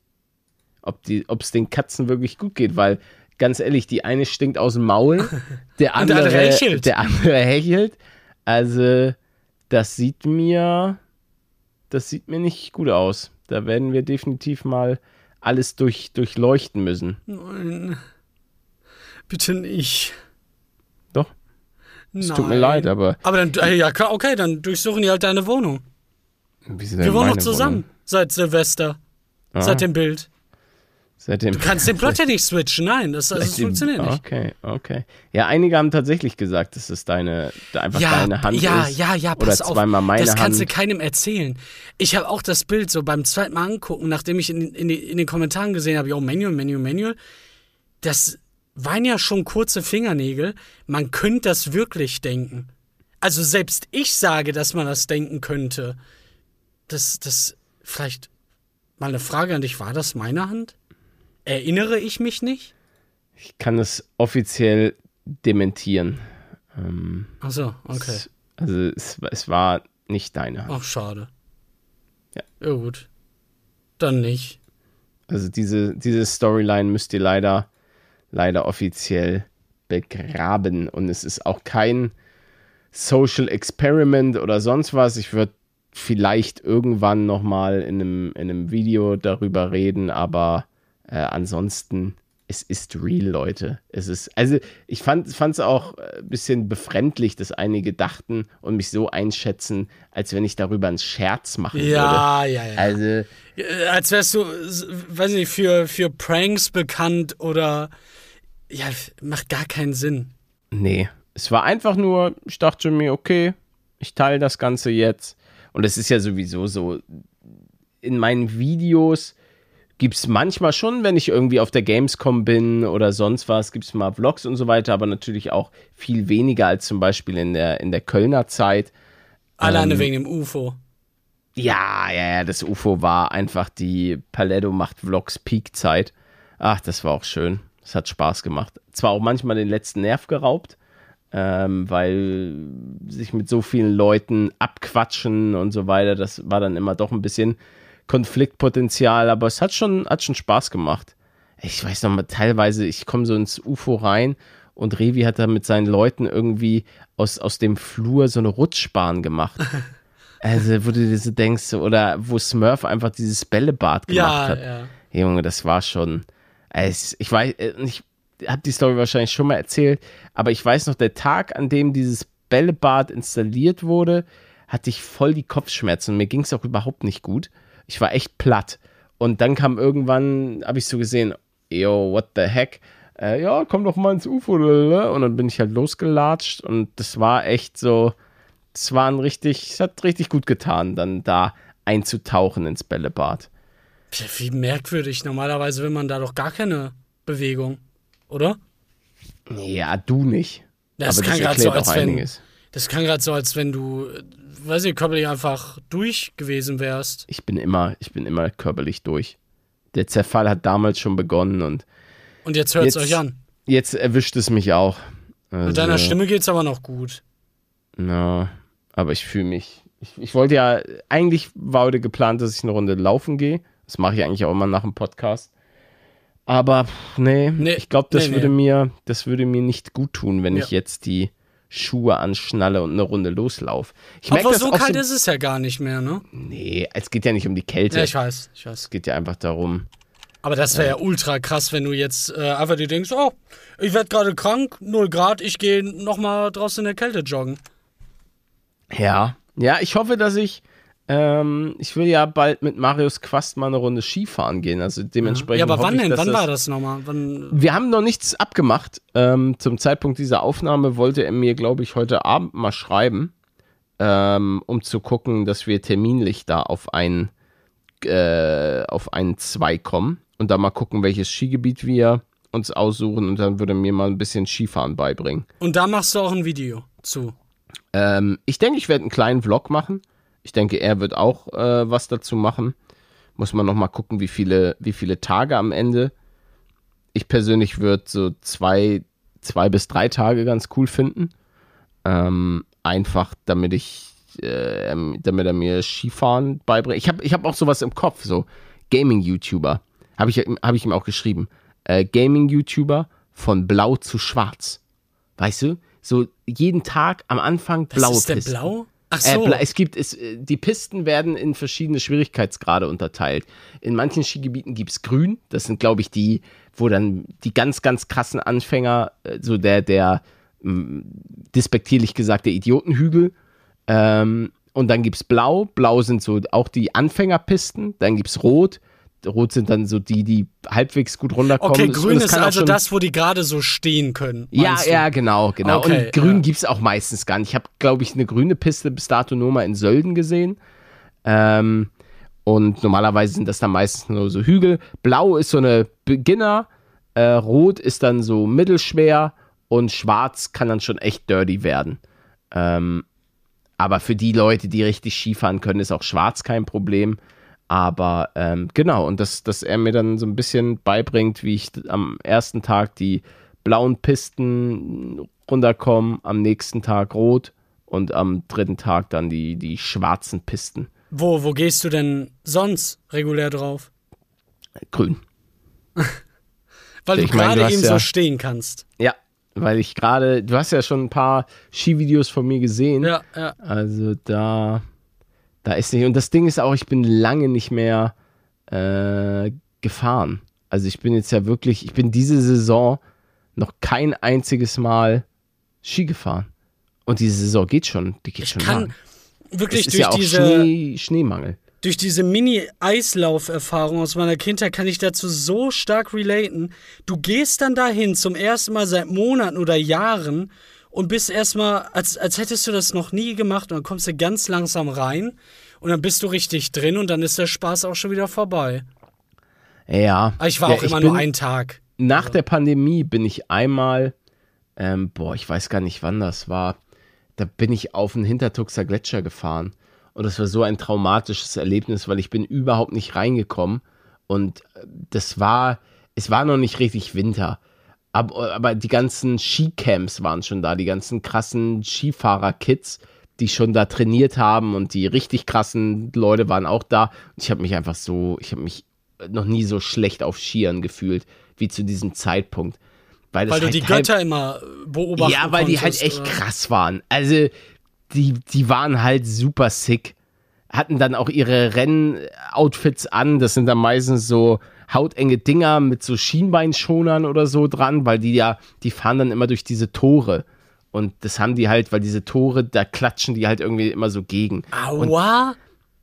S2: ob es den Katzen wirklich gut geht, weil ganz ehrlich, die eine stinkt aus dem Maul, der
S1: Und der
S2: andere,
S1: andere hechelt.
S2: der andere hechelt. Also, das sieht mir, das sieht mir nicht gut aus. Da werden wir definitiv mal alles durch, durchleuchten müssen.
S1: Nein. Bitte nicht.
S2: Doch. Es tut mir leid, aber
S1: Aber dann, äh, ja, okay, dann durchsuchen die halt deine Wohnung. Wir wohnen noch zusammen
S2: Wohnung?
S1: seit Silvester.
S2: Ah,
S1: Seit dem Bild.
S2: Seitdem.
S1: Du kannst den Plot ja nicht switchen, nein, das, also, das funktioniert nicht.
S2: Okay, okay. Ja, einige haben tatsächlich gesagt, dass es deine, einfach
S1: Ja,
S2: deine Hand
S1: ja,
S2: ist.
S1: ja, ja,
S2: Oder
S1: pass auf.
S2: zweimal meine
S1: das kannst
S2: Hand.
S1: du keinem erzählen. Ich habe auch das Bild so beim zweiten Mal angucken, nachdem ich in, in, in den Kommentaren gesehen habe, oh, Manual, Manual, Manual. Das waren ja schon kurze Fingernägel. Man könnte das wirklich denken. Also selbst ich sage, dass man das denken könnte. Das, das, vielleicht mal eine Frage an dich, war das meine Hand? Erinnere ich mich nicht?
S2: Ich kann es offiziell dementieren. Ähm,
S1: Ach so, okay.
S2: es, also es, es war nicht deine Hand.
S1: Ach, schade.
S2: Ja.
S1: Ja, gut. Dann nicht.
S2: Also diese, diese Storyline müsst ihr leider, leider offiziell begraben. Und es ist auch kein Social Experiment oder sonst was. Ich würde vielleicht irgendwann nochmal in einem, in einem Video darüber reden, aber äh, ansonsten, es ist real, Leute. Es ist, also ich fand es auch äh, ein bisschen befremdlich, dass einige dachten und mich so einschätzen, als wenn ich darüber einen Scherz machen würde.
S1: Ja, ja, ja.
S2: Also,
S1: Äh, Als wärst du, weiß nicht, für, für Pranks bekannt oder. Ja, macht gar keinen Sinn.
S2: Nee, es war einfach nur, ich dachte mir, okay, ich teile das Ganze jetzt. Und es ist ja sowieso so, in meinen Videos gibt es manchmal schon, wenn ich irgendwie auf der Gamescom bin oder sonst was, gibt es mal Vlogs und so weiter, aber natürlich auch viel weniger als zum Beispiel in der, in der Kölner Zeit.
S1: Alleine
S2: Ähm,
S1: wegen dem UFO.
S2: Ja, ja, ja, das UFO war einfach die Paletto macht Vlogs Peak-Zeit. Ach, das war auch schön. Es hat Spaß gemacht. Zwar auch manchmal den letzten Nerv geraubt, ähm, weil sich mit so vielen Leuten abquatschen und so weiter, das war dann immer doch ein bisschen Konfliktpotenzial, aber es hat schon, hat schon Spaß gemacht. Ich weiß noch mal, teilweise, ich komme so ins UFO rein und Revi hat da mit seinen Leuten irgendwie aus, aus dem Flur so eine Rutschbahn gemacht. Also, wo du dir so denkst, oder wo Smurf einfach dieses Bällebad gemacht
S1: Ja,
S2: hat.
S1: ja.
S2: Junge, das war schon. Es, ich weiß, äh, ich habe die Story wahrscheinlich schon mal erzählt, aber ich weiß noch, der Tag, an dem dieses Bällebad installiert wurde, hatte ich voll die Kopfschmerzen und mir ging es auch überhaupt nicht gut. Ich war echt platt. Und dann kam irgendwann, habe ich so gesehen, yo, what the heck? Äh, ja, komm doch mal ins UFO. Und dann bin ich halt losgelatscht und das war echt so, es war ein richtig, es hat richtig gut getan, dann da einzutauchen ins Bällebad.
S1: Wie merkwürdig. Normalerweise will man da doch gar keine Bewegung, oder?
S2: Ja, du nicht.
S1: Das
S2: Aber
S1: kann gerade so, als wenn.
S2: einiges.
S1: Das kann gerade so, als wenn du, äh, weiß nicht, körperlich einfach durch gewesen wärst.
S2: Ich bin immer, ich bin immer körperlich durch. Der Zerfall hat damals schon begonnen und
S1: Und jetzt hört es euch an.
S2: jetzt erwischt es mich auch. Also,
S1: Mit deiner Stimme geht's aber noch gut.
S2: Na, aber ich fühle mich. Ich, ich wollte ja, eigentlich war heute geplant, dass ich eine Runde laufen gehe. Das mache ich eigentlich auch immer nach dem Podcast. Aber nee,
S1: Nee,
S2: ich glaube, das
S1: nee,
S2: würde
S1: nee.
S2: mir, das würde mir nicht gut tun, wenn
S1: Ja.
S2: ich jetzt die Schuhe anschnalle und eine Runde loslaufe. Ich merke
S1: Aber
S2: das
S1: so kalt
S2: so,
S1: ist es ja gar nicht mehr, ne?
S2: Nee, es geht ja nicht um die Kälte.
S1: Ja, ich weiß, ich weiß.
S2: es geht ja einfach darum.
S1: Aber das wäre ja ultra krass, wenn du jetzt äh, einfach dir denkst, oh, ich werde gerade krank, 0 Grad, ich gehe nochmal draußen in der Kälte joggen.
S2: Ja. Ja, ich hoffe, dass ich. Ähm, ich will ja bald mit Marius Quast mal eine Runde Skifahren gehen. Also dementsprechend.
S1: Ja, aber wann
S2: ich,
S1: denn? Wann war das nochmal? Wann?
S2: Wir haben noch nichts abgemacht. Ähm, zum Zeitpunkt dieser Aufnahme wollte er mir, glaube ich, heute Abend mal schreiben, ähm, um zu gucken, dass wir terminlich da auf ein äh, auf einen zwei kommen und da mal gucken, welches Skigebiet wir uns aussuchen und dann würde er mir mal ein bisschen Skifahren beibringen.
S1: Und da machst du auch ein Video zu.
S2: Ähm, ich denke, ich werde einen kleinen Vlog machen. Ich denke, er wird auch äh, was dazu machen. Muss man noch mal gucken, wie viele, wie viele Tage am Ende. Ich persönlich würde so zwei, zwei bis drei Tage ganz cool finden. Ähm, einfach, damit ich, äh, damit er mir Skifahren beibringt. Ich habe ich hab auch sowas im Kopf, so Gaming-YouTuber. Habe ich, hab ich ihm auch geschrieben. Äh, Gaming-YouTuber von blau zu schwarz. Weißt du? So jeden Tag am Anfang blaue
S1: Was ist denn
S2: Pisten.
S1: blau? Ach
S2: Äh,
S1: so.
S2: bla- es gibt, es, äh, die Pisten werden in verschiedene Schwierigkeitsgrade unterteilt. In manchen Skigebieten gibt es grün. Das sind, glaube ich, die, wo dann die ganz, ganz krassen Anfänger, äh, so der, der, mh, despektierlich gesagt, der Idiotenhügel. Ähm, und dann gibt es blau. Blau sind so auch die Anfängerpisten. Dann gibt es rot. Rot sind dann so die, die halbwegs gut runterkommen.
S1: okay, grün ist also das, wo die gerade so stehen können.
S2: ja,
S1: du?
S2: ja, genau, genau.
S1: Okay,
S2: und grün
S1: ja.
S2: gibt es auch meistens gar nicht. Ich habe, glaube ich, eine grüne Piste bis dato nur mal in Sölden gesehen. Ähm, und normalerweise sind das dann meistens nur so Hügel. Blau ist so eine Beginner, äh, Rot ist dann so mittelschwer und Schwarz kann dann schon echt dirty werden. Ähm, aber für die Leute, die richtig Skifahren können, ist auch Schwarz kein Problem. Aber ähm, genau, und dass, dass er mir dann so ein bisschen beibringt, wie ich am ersten Tag die blauen Pisten runterkomme, am nächsten Tag rot und am dritten Tag dann die, die schwarzen Pisten
S1: Wo, wo gehst du denn sonst regulär drauf?
S2: grün.
S1: Weil
S2: Ich
S1: du gerade eben
S2: ja-
S1: so stehen kannst.
S2: Ja, weil ich gerade, du hast ja schon ein paar Skivideos von mir gesehen.
S1: Ja, ja.
S2: Also da, da ist nicht. Und das Ding ist auch, ich bin lange nicht mehr äh, gefahren. Also ich bin jetzt ja wirklich, ich bin diese Saison noch kein einziges Mal Ski gefahren. Und diese Saison geht schon, die geht
S1: Ich
S2: schon
S1: kann
S2: lang.
S1: wirklich durch
S2: ja
S1: diese,
S2: Schnee, Schneemangel.
S1: durch diese Mini-Eislauf-Erfahrung aus meiner Kindheit kann ich dazu so stark relaten. Du gehst dann dahin zum ersten Mal seit Monaten oder Jahren und bist erstmal, als, als hättest du das noch nie gemacht und dann kommst du ganz langsam rein und dann bist du richtig drin und dann ist der Spaß auch schon wieder vorbei.
S2: Ja.
S1: Aber ich war
S2: ja,
S1: auch immer nur einen Tag.
S2: Nach der Pandemie bin ich einmal, ähm, boah, ich weiß gar nicht, wann das war. Da bin ich auf den Hintertuxer Gletscher gefahren. Und das war so ein traumatisches Erlebnis, weil ich bin überhaupt nicht reingekommen. Und äh, das war, es war noch nicht richtig Winter. Aber, die ganzen Skicamps waren schon da, die ganzen krassen Skifahrer-Kids, die schon da trainiert haben und die richtig krassen Leute waren auch da. Und ich habe mich einfach so, ich habe mich noch nie so schlecht auf Skiern gefühlt wie zu diesem Zeitpunkt. Weil,
S1: Weil du
S2: halt
S1: die Götter immer beobachten
S2: ja, weil die halt echt
S1: oder?
S2: krass waren. Also, die, die waren halt super sick. Hatten dann auch ihre Rennoutfits an. Das sind dann meistens so hautenge Dinger mit so Schienbeinschonern oder so dran, weil die ja, die fahren dann immer durch diese Tore. Und das haben die halt, weil diese Tore, da klatschen die halt irgendwie immer so gegen.
S1: Aua!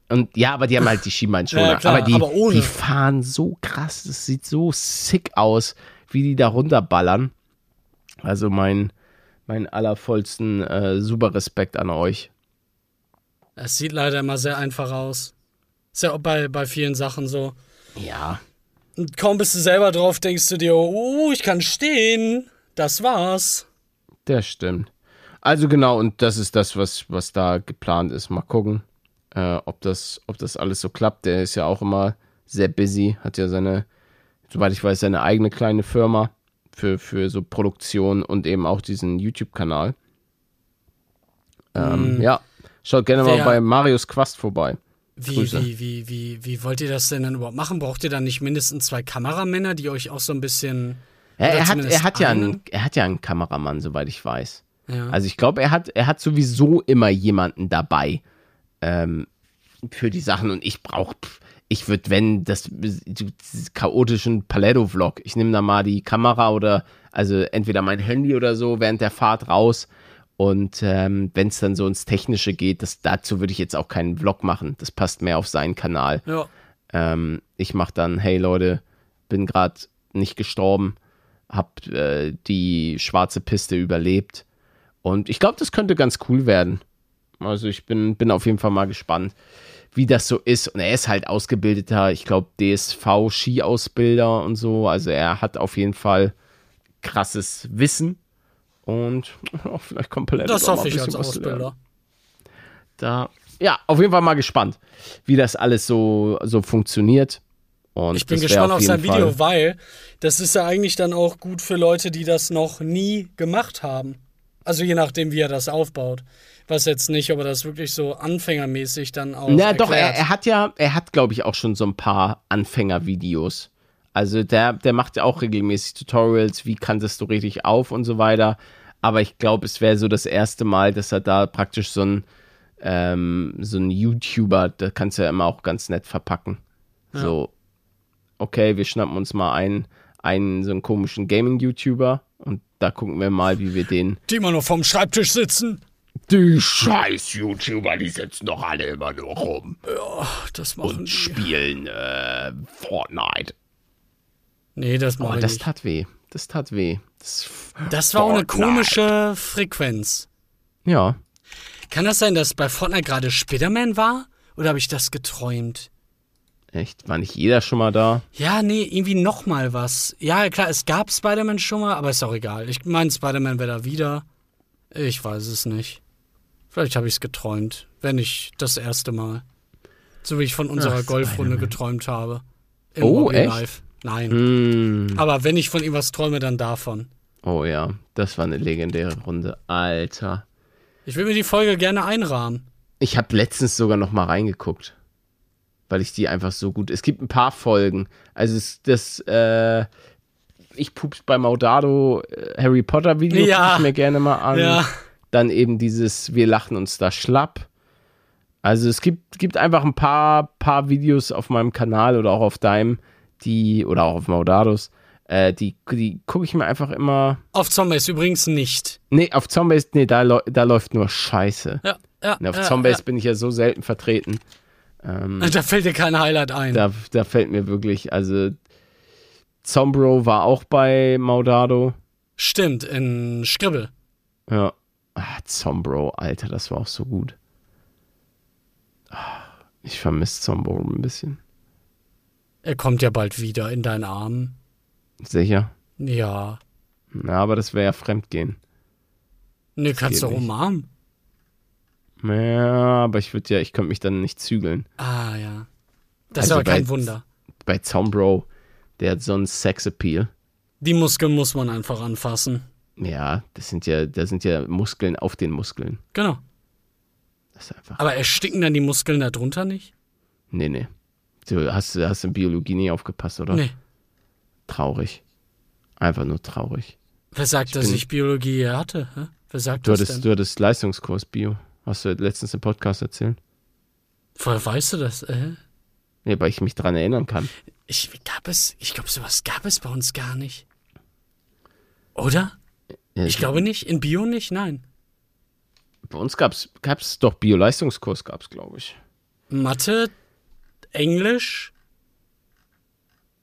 S2: Und ja, aber die haben halt die Schienbeinschoner.
S1: Ja,
S2: aber die,
S1: aber
S2: die fahren so krass. Das sieht so sick aus, wie die da runterballern. Also mein, mein allervollsten äh, super Respekt an euch.
S1: Es sieht leider immer sehr einfach aus. Ist ja auch bei, bei vielen Sachen so.
S2: Ja.
S1: Und kaum bist du selber drauf, denkst du dir, oh, ich kann stehen. Das war's.
S2: Das stimmt. Also genau, und das ist das, was, was da geplant ist. Mal gucken, äh, ob, das, ob das alles so klappt. Der ist ja auch immer sehr busy, hat ja seine, soweit ich weiß, seine eigene kleine Firma für, für so Produktion und eben auch diesen YouTube-Kanal. Ähm, Ja, schaut gerne mal
S1: Wer-
S2: bei Marius Quast vorbei.
S1: Wie, wie, wie, wie, wie wollt ihr das denn dann überhaupt machen? Braucht ihr dann nicht mindestens zwei Kameramänner, die euch auch so ein bisschen.
S2: Ja, er, hat, er, hat ja
S1: einen?
S2: einen, er hat ja einen Kameramann, soweit ich weiß.
S1: Ja.
S2: Also ich glaube, er hat, er hat sowieso immer jemanden dabei ähm, für die Sachen und ich brauche, ich würde, wenn das, das chaotischen Paletto-Vlog, ich nehme da mal die Kamera oder also entweder mein Handy oder so während der Fahrt raus und ähm, wenn es dann so ins Technische geht, das, dazu würde ich jetzt auch keinen Vlog machen. Das passt mehr auf seinen Kanal.
S1: ja.
S2: Ähm, ich mache dann, hey Leute, bin gerade nicht gestorben, hab äh, die schwarze Piste überlebt. Und ich glaube, das könnte ganz cool werden. Also ich bin, bin auf jeden Fall mal gespannt, wie das so ist. Und er ist halt ausgebildeter, ich glaube, DSV-Skiausbilder und so. Also er hat auf jeden Fall krasses Wissen. Und oh, vielleicht kommt Palette
S1: Das hoffe ich als
S2: was
S1: Ausbilder.
S2: da, ja, auf jeden Fall mal gespannt, wie das alles so, so funktioniert. Und
S1: Ich bin gespannt auf,
S2: jeden
S1: sein Video,
S2: Fall-
S1: weil das ist ja eigentlich dann auch gut für Leute, die das noch nie gemacht haben. Also je nachdem, wie er das aufbaut. Weiß jetzt nicht, ob er das wirklich so anfängermäßig dann auch.
S2: Na doch, er,
S1: erklärt.
S2: er hat ja, er hat, glaube ich, auch schon so ein paar Anfängervideos. Also der, der macht ja auch regelmäßig Tutorials, wie kantest du richtig auf und so weiter. Aber ich glaube, es wäre so das erste Mal, dass er da praktisch so ein, ähm, so ein YouTuber, da kannst du ja immer auch ganz nett verpacken. So, okay, wir schnappen uns mal einen, einen so einen komischen Gaming-YouTuber und da gucken wir mal, wie wir den.
S1: Die immer noch vorm Schreibtisch sitzen.
S2: Die scheiß YouTuber, die sitzen doch alle immer nur rum
S1: Ach, das machen
S2: und
S1: die.
S2: spielen äh, Fortnite.
S1: Nee, das
S2: Oh,
S1: mache ich
S2: das
S1: nicht.
S2: tat weh. Das tat weh. Das,
S1: Das war auch eine komische Frequenz.
S2: ja.
S1: Kann das sein, dass bei Fortnite gerade Spiderman war? Oder habe ich das geträumt?
S2: Echt? War nicht jeder schon mal da?
S1: Ja, nee, irgendwie noch mal was. Ja, klar, es gab Spider-Man schon mal, aber ist auch egal. Ich meine, Spider-Man wäre da wieder. Ich weiß es nicht. Vielleicht habe ich es geträumt. Wenn nicht das erste Mal. So wie ich von unserer
S2: Ach,
S1: Golfrunde geträumt habe. Im
S2: Oh,
S1: Hobby
S2: echt?
S1: Live. Nein.
S2: Hm.
S1: Aber wenn ich von ihm was träume, dann davon.
S2: Oh ja, das war eine legendäre Runde. Alter.
S1: Ich will mir die Folge gerne einrahmen.
S2: Ich habe letztens sogar noch mal reingeguckt. Weil ich die einfach so gut. Es gibt ein paar Folgen. Also das, äh, ich pups bei Maudado äh, Harry Potter Video
S1: Ja.
S2: ich mir gerne mal an.
S1: Ja.
S2: Dann eben dieses Wir lachen uns da schlapp. Also es gibt, gibt einfach ein paar, paar Videos auf meinem Kanal oder auch auf deinem, die, oder auch auf Maudados, äh, die, die gucke ich mir einfach immer.
S1: Auf Zombies übrigens nicht.
S2: Nee, auf Zombies, nee, da, da läuft nur Scheiße.
S1: Ja, ja.
S2: Und auf
S1: ja,
S2: Zombies bin ich ja so selten vertreten. Ähm,
S1: ja. Da fällt dir kein Highlight ein.
S2: da, da fällt mir wirklich, also Zombro war auch bei Maudado.
S1: Stimmt, in Skribbel.
S2: Ja. Ah, Zombro, Alter, das war auch so gut. Ah, Ich vermisse Zombro ein bisschen.
S1: Er kommt ja bald wieder in deinen Armen.
S2: Sicher.
S1: Ja.
S2: Na, aber das wäre ja Fremdgehen.
S1: Ne, kannst du
S2: nicht.
S1: umarmen.
S2: Ja, aber ich würde ja, ich könnte mich dann nicht zügeln.
S1: Ah, ja. Das
S2: Also
S1: ist aber kein
S2: bei-
S1: Wunder.
S2: Bei Zombro, der hat so einen Sexappeal.
S1: Die Muskeln muss man einfach anfassen.
S2: Ja, das sind ja, da sind ja Muskeln auf den Muskeln.
S1: Genau.
S2: Das ist einfach.
S1: Aber ersticken dann die Muskeln da drunter nicht?
S2: Nee, nee. Du hast, hast in Biologie nie aufgepasst, oder?
S1: Nee.
S2: Traurig. Einfach nur traurig.
S1: Wer sagt, dass
S2: bin-
S1: ich Biologie hatte? Hä? Wer sagt
S2: Du
S1: das
S2: hattest,
S1: denn?
S2: du hattest Leistungskurs Bio. Hast du letztens im Podcast erzählt?
S1: Woher weißt du das? Äh?
S2: Nee, weil ich mich dran erinnern kann.
S1: Ich gab es, ich glaube, sowas gab es bei uns gar nicht. Oder?
S2: Ja,
S1: Ich glaube nicht. In Bio nicht? Nein.
S2: Bei uns gab's, gab's doch Bio-Leistungskurs, gab's, glaube ich.
S1: Mathe, Englisch.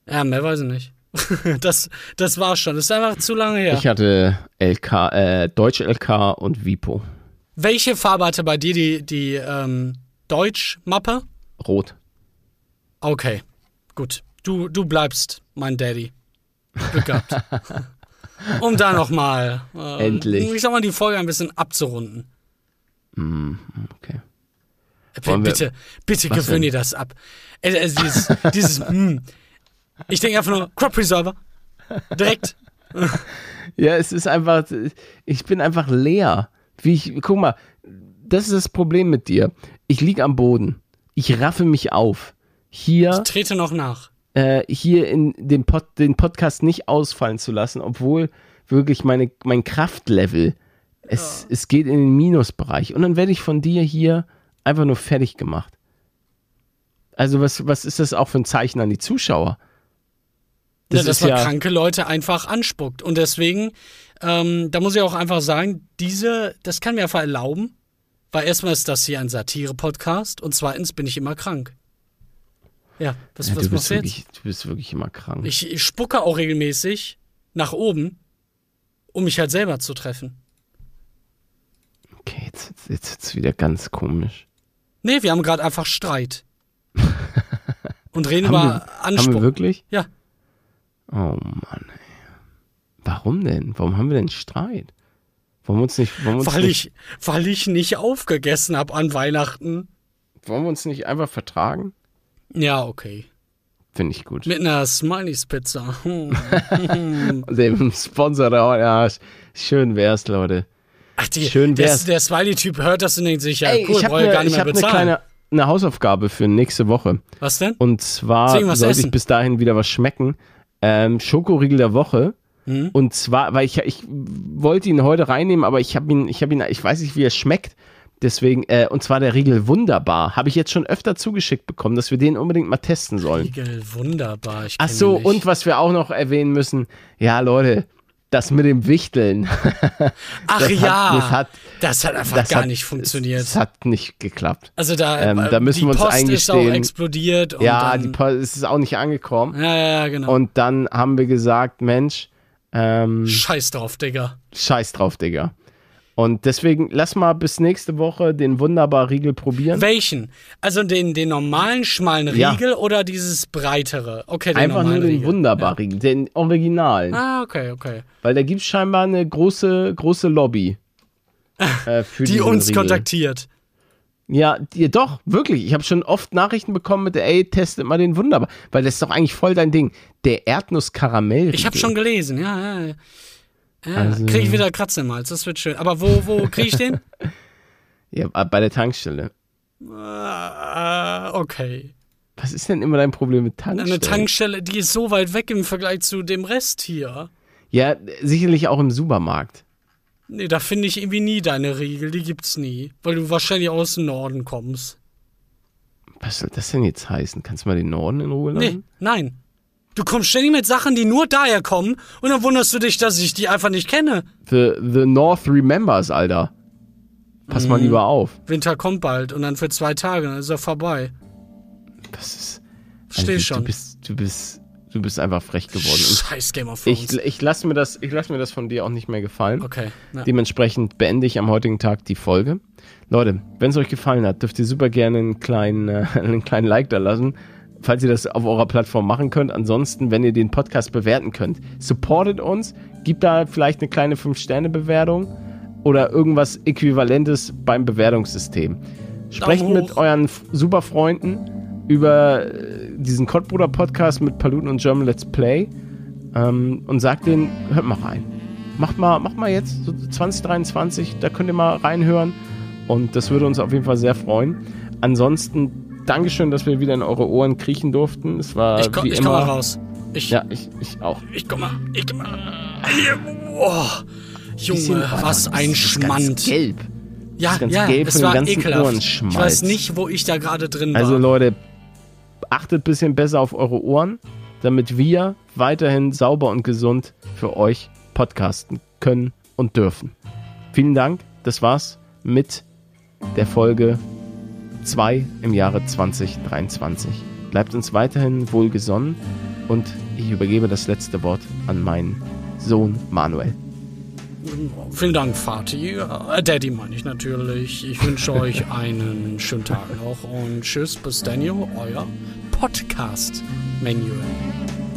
S1: Ja, mehr weiß ich nicht. das, das war schon. Das ist einfach zu lange her.
S2: Ich hatte LK, äh, Deutsch LK und Vipo.
S1: Welche Farbe hatte bei dir die, die ähm, Deutsch-Mappe?
S2: Rot.
S1: Okay, gut. Du, du bleibst mein Daddy. Glück gehabt. um da nochmal, äh,
S2: Endlich.
S1: ich sag mal, die Folge ein bisschen abzurunden.
S2: Okay. Wollen wir-
S1: bitte, bitte
S2: Was
S1: gewöhn
S2: denn?
S1: dir das ab. Äh, dieses, dieses, hm. Ich denke einfach nur, Crop Preserver. Direkt.
S2: Ja, es ist einfach, ich bin einfach leer. Wie ich, guck mal, das ist das Problem mit dir. Ich lieg am Boden. Ich raffe mich auf. Hier,
S1: Trete noch nach.
S2: äh, hier in den, Pod, den Podcast nicht ausfallen zu lassen, obwohl wirklich meine, mein Kraftlevel, es, es geht in den Minusbereich. Und dann werde ich von dir hier einfach nur fertig gemacht. Also was, was ist das auch für ein Zeichen an die Zuschauer?
S1: ja, dass man kranke Leute einfach anspuckt. Und deswegen, ähm, da muss ich auch einfach sagen, diese, das kann mir einfach erlauben, weil erstmal ist das hier ein Satire-Podcast und zweitens bin ich immer krank. Ja, was,
S2: ja,
S1: was
S2: du,
S1: machst du jetzt?
S2: wirklich, du bist wirklich immer krank.
S1: Ich, ich spucke auch regelmäßig nach oben, um mich halt selber zu treffen.
S2: okay, jetzt, jetzt, jetzt wird's wieder ganz komisch.
S1: Nee, wir haben gerade einfach Streit. Und reden
S2: Haben
S1: über
S2: wir- Haben wir
S1: Anspruch.
S2: wirklich?
S1: Ja.
S2: Oh Mann, ey. Warum denn? Warum haben wir denn Streit? Wollen wir uns nicht, wir uns
S1: Weil
S2: nicht,
S1: ich, weil ich nicht aufgegessen habe an Weihnachten.
S2: wollen wir uns nicht einfach vertragen?
S1: Ja, okay.
S2: Finde ich gut.
S1: Mit einer Smileys-Pizza. Hm.
S2: Dem Sponsor da, ja, schön wär's, Leute.
S1: Ach, die,
S2: Schön
S1: der,
S2: wär's.
S1: der Smiley-Typ hört das und denkt sich, ja,
S2: Ey,
S1: cool,
S2: ich habe
S1: brauche ich gar
S2: eine
S1: nicht mehr
S2: ne
S1: bezahlen.
S2: kleine eine Hausaufgabe für nächste Woche.
S1: Was denn?
S2: Und zwar sollte
S1: essen.
S2: ich bis dahin wieder was schmecken. ähm, Schokoriegel der Woche.
S1: Hm?
S2: Und zwar, weil ich, ich wollte ihn heute reinnehmen, aber ich habe ihn, ich habe ihn, ich weiß nicht, wie er schmeckt. Deswegen, äh, und zwar der Riegel Wunderbar. Habe ich jetzt schon öfter zugeschickt bekommen, dass wir den unbedingt mal testen sollen.
S1: Riegel, wunderbar. Ich
S2: Ach so, und was wir auch noch erwähnen müssen, ja, Leute, das mit dem Wichteln.
S1: Ach
S2: das hat-
S1: ja,
S2: das hat-
S1: das hat einfach
S2: das
S1: gar
S2: hat-
S1: nicht funktioniert.
S2: Das hat nicht geklappt.
S1: also da,
S2: ähm,
S1: äh,
S2: da müssen
S1: die
S2: wir uns
S1: Post ist auch
S2: eingestehen.
S1: explodiert. Und
S2: ja,
S1: dann,
S2: die Po- es ist auch nicht angekommen.
S1: ja, ja, ja, genau.
S2: Und dann haben wir gesagt, Mensch, ähm,
S1: Scheiß drauf, Digga.
S2: scheiß drauf, Digga. Und deswegen lass mal bis nächste Woche den wunderbar Riegel probieren.
S1: Welchen? Also den, den normalen schmalen
S2: Ja.
S1: Riegel oder dieses breitere? Okay, den
S2: Einfach nur den
S1: Riegel.
S2: wunderbar Riegel, den Originalen.
S1: Ah, okay, okay.
S2: Weil da gibt es scheinbar eine große, große Lobby. äh, für
S1: Die uns
S2: Riegel.
S1: kontaktiert.
S2: Ja, die, doch, wirklich. Ich habe schon oft Nachrichten bekommen mit, ey, testet mal den wunderbar. Weil das ist doch eigentlich voll dein Ding. Der Erdnuss-Karamell.
S1: Ich habe schon gelesen, ja, ja. ja. Ja
S2: Also-
S1: kriege ich wieder Kratzen im Hals, das wird schön. Aber wo, wo kriege ich den?
S2: Ja, bei der Tankstelle.
S1: äh, okay.
S2: Was ist denn immer dein Problem mit Tankstellen?
S1: Eine Tankstelle, die ist so weit weg im Vergleich zu dem Rest hier.
S2: Ja, sicherlich auch im Supermarkt.
S1: Nee, da finde ich irgendwie nie deine Riegel, die gibt's nie. Weil du wahrscheinlich aus dem Norden kommst.
S2: Was soll das denn jetzt heißen? Kannst du mal den Norden in Ruhe
S1: Nee,
S2: lassen?
S1: nein. Du kommst ständig mit Sachen, die nur daher kommen und dann wunderst du dich, dass ich die einfach nicht kenne.
S2: The, the North remembers, Alter. Pass
S1: Mhm.
S2: mal lieber auf.
S1: Winter kommt bald und dann für zwei Tage, dann ist er vorbei.
S2: Das ist.
S1: Versteh
S2: du,
S1: schon.
S2: Du bist, du bist, du bist einfach frech geworden.
S1: Scheiß Game of Thrones.
S2: ich, ich lasse mir das, ich lass mir das von dir auch nicht mehr gefallen.
S1: okay. Ja.
S2: Dementsprechend beende ich am heutigen Tag die Folge. Leute, wenn es euch gefallen hat, dürft ihr super gerne einen kleinen, äh, einen kleinen Like da lassen, falls ihr das auf eurer Plattform machen könnt. Ansonsten, wenn ihr den Podcast bewerten könnt, supportet uns, gibt da vielleicht eine kleine 5-Sterne-Bewertung oder irgendwas Äquivalentes beim Bewertungssystem. Sprecht mit euren F- super Freunden über äh, diesen Kottbruder Podcast mit Paluten und German Let's Play ähm, und sagt denen, hört mal rein. Macht mal, macht mal jetzt, so 2023, da könnt ihr mal reinhören und das würde uns auf jeden Fall sehr freuen. Ansonsten, Dankeschön, dass wir wieder in eure Ohren kriechen durften. Es war
S1: ich komm,
S2: wie
S1: ich
S2: immer.
S1: komm mal raus. Ich,
S2: Ja, ich, ich auch.
S1: ich komm mal. Ich komm mal. Hier. Oh, Junge, was ein Schmand.
S2: Gelb.
S1: Ja,
S2: ganz
S1: ja,
S2: gelb
S1: es war
S2: ganzen
S1: ekelhaft.
S2: Ohrenschmalz.
S1: Ich weiß nicht, wo ich da gerade drin war.
S2: Also Leute, achtet ein bisschen besser auf eure Ohren, damit wir weiterhin sauber und gesund für euch podcasten können und dürfen. Vielen Dank, das war's mit der Folge 2 im Jahre 2023. Bleibt uns weiterhin wohlgesonnen und ich übergebe das letzte Wort an meinen Sohn Manuel.
S1: Vielen Dank, Vati. Äh, Daddy meine ich natürlich. Ich wünsche euch einen schönen Tag noch und tschüss, bis dann, euer Podcast-Manual.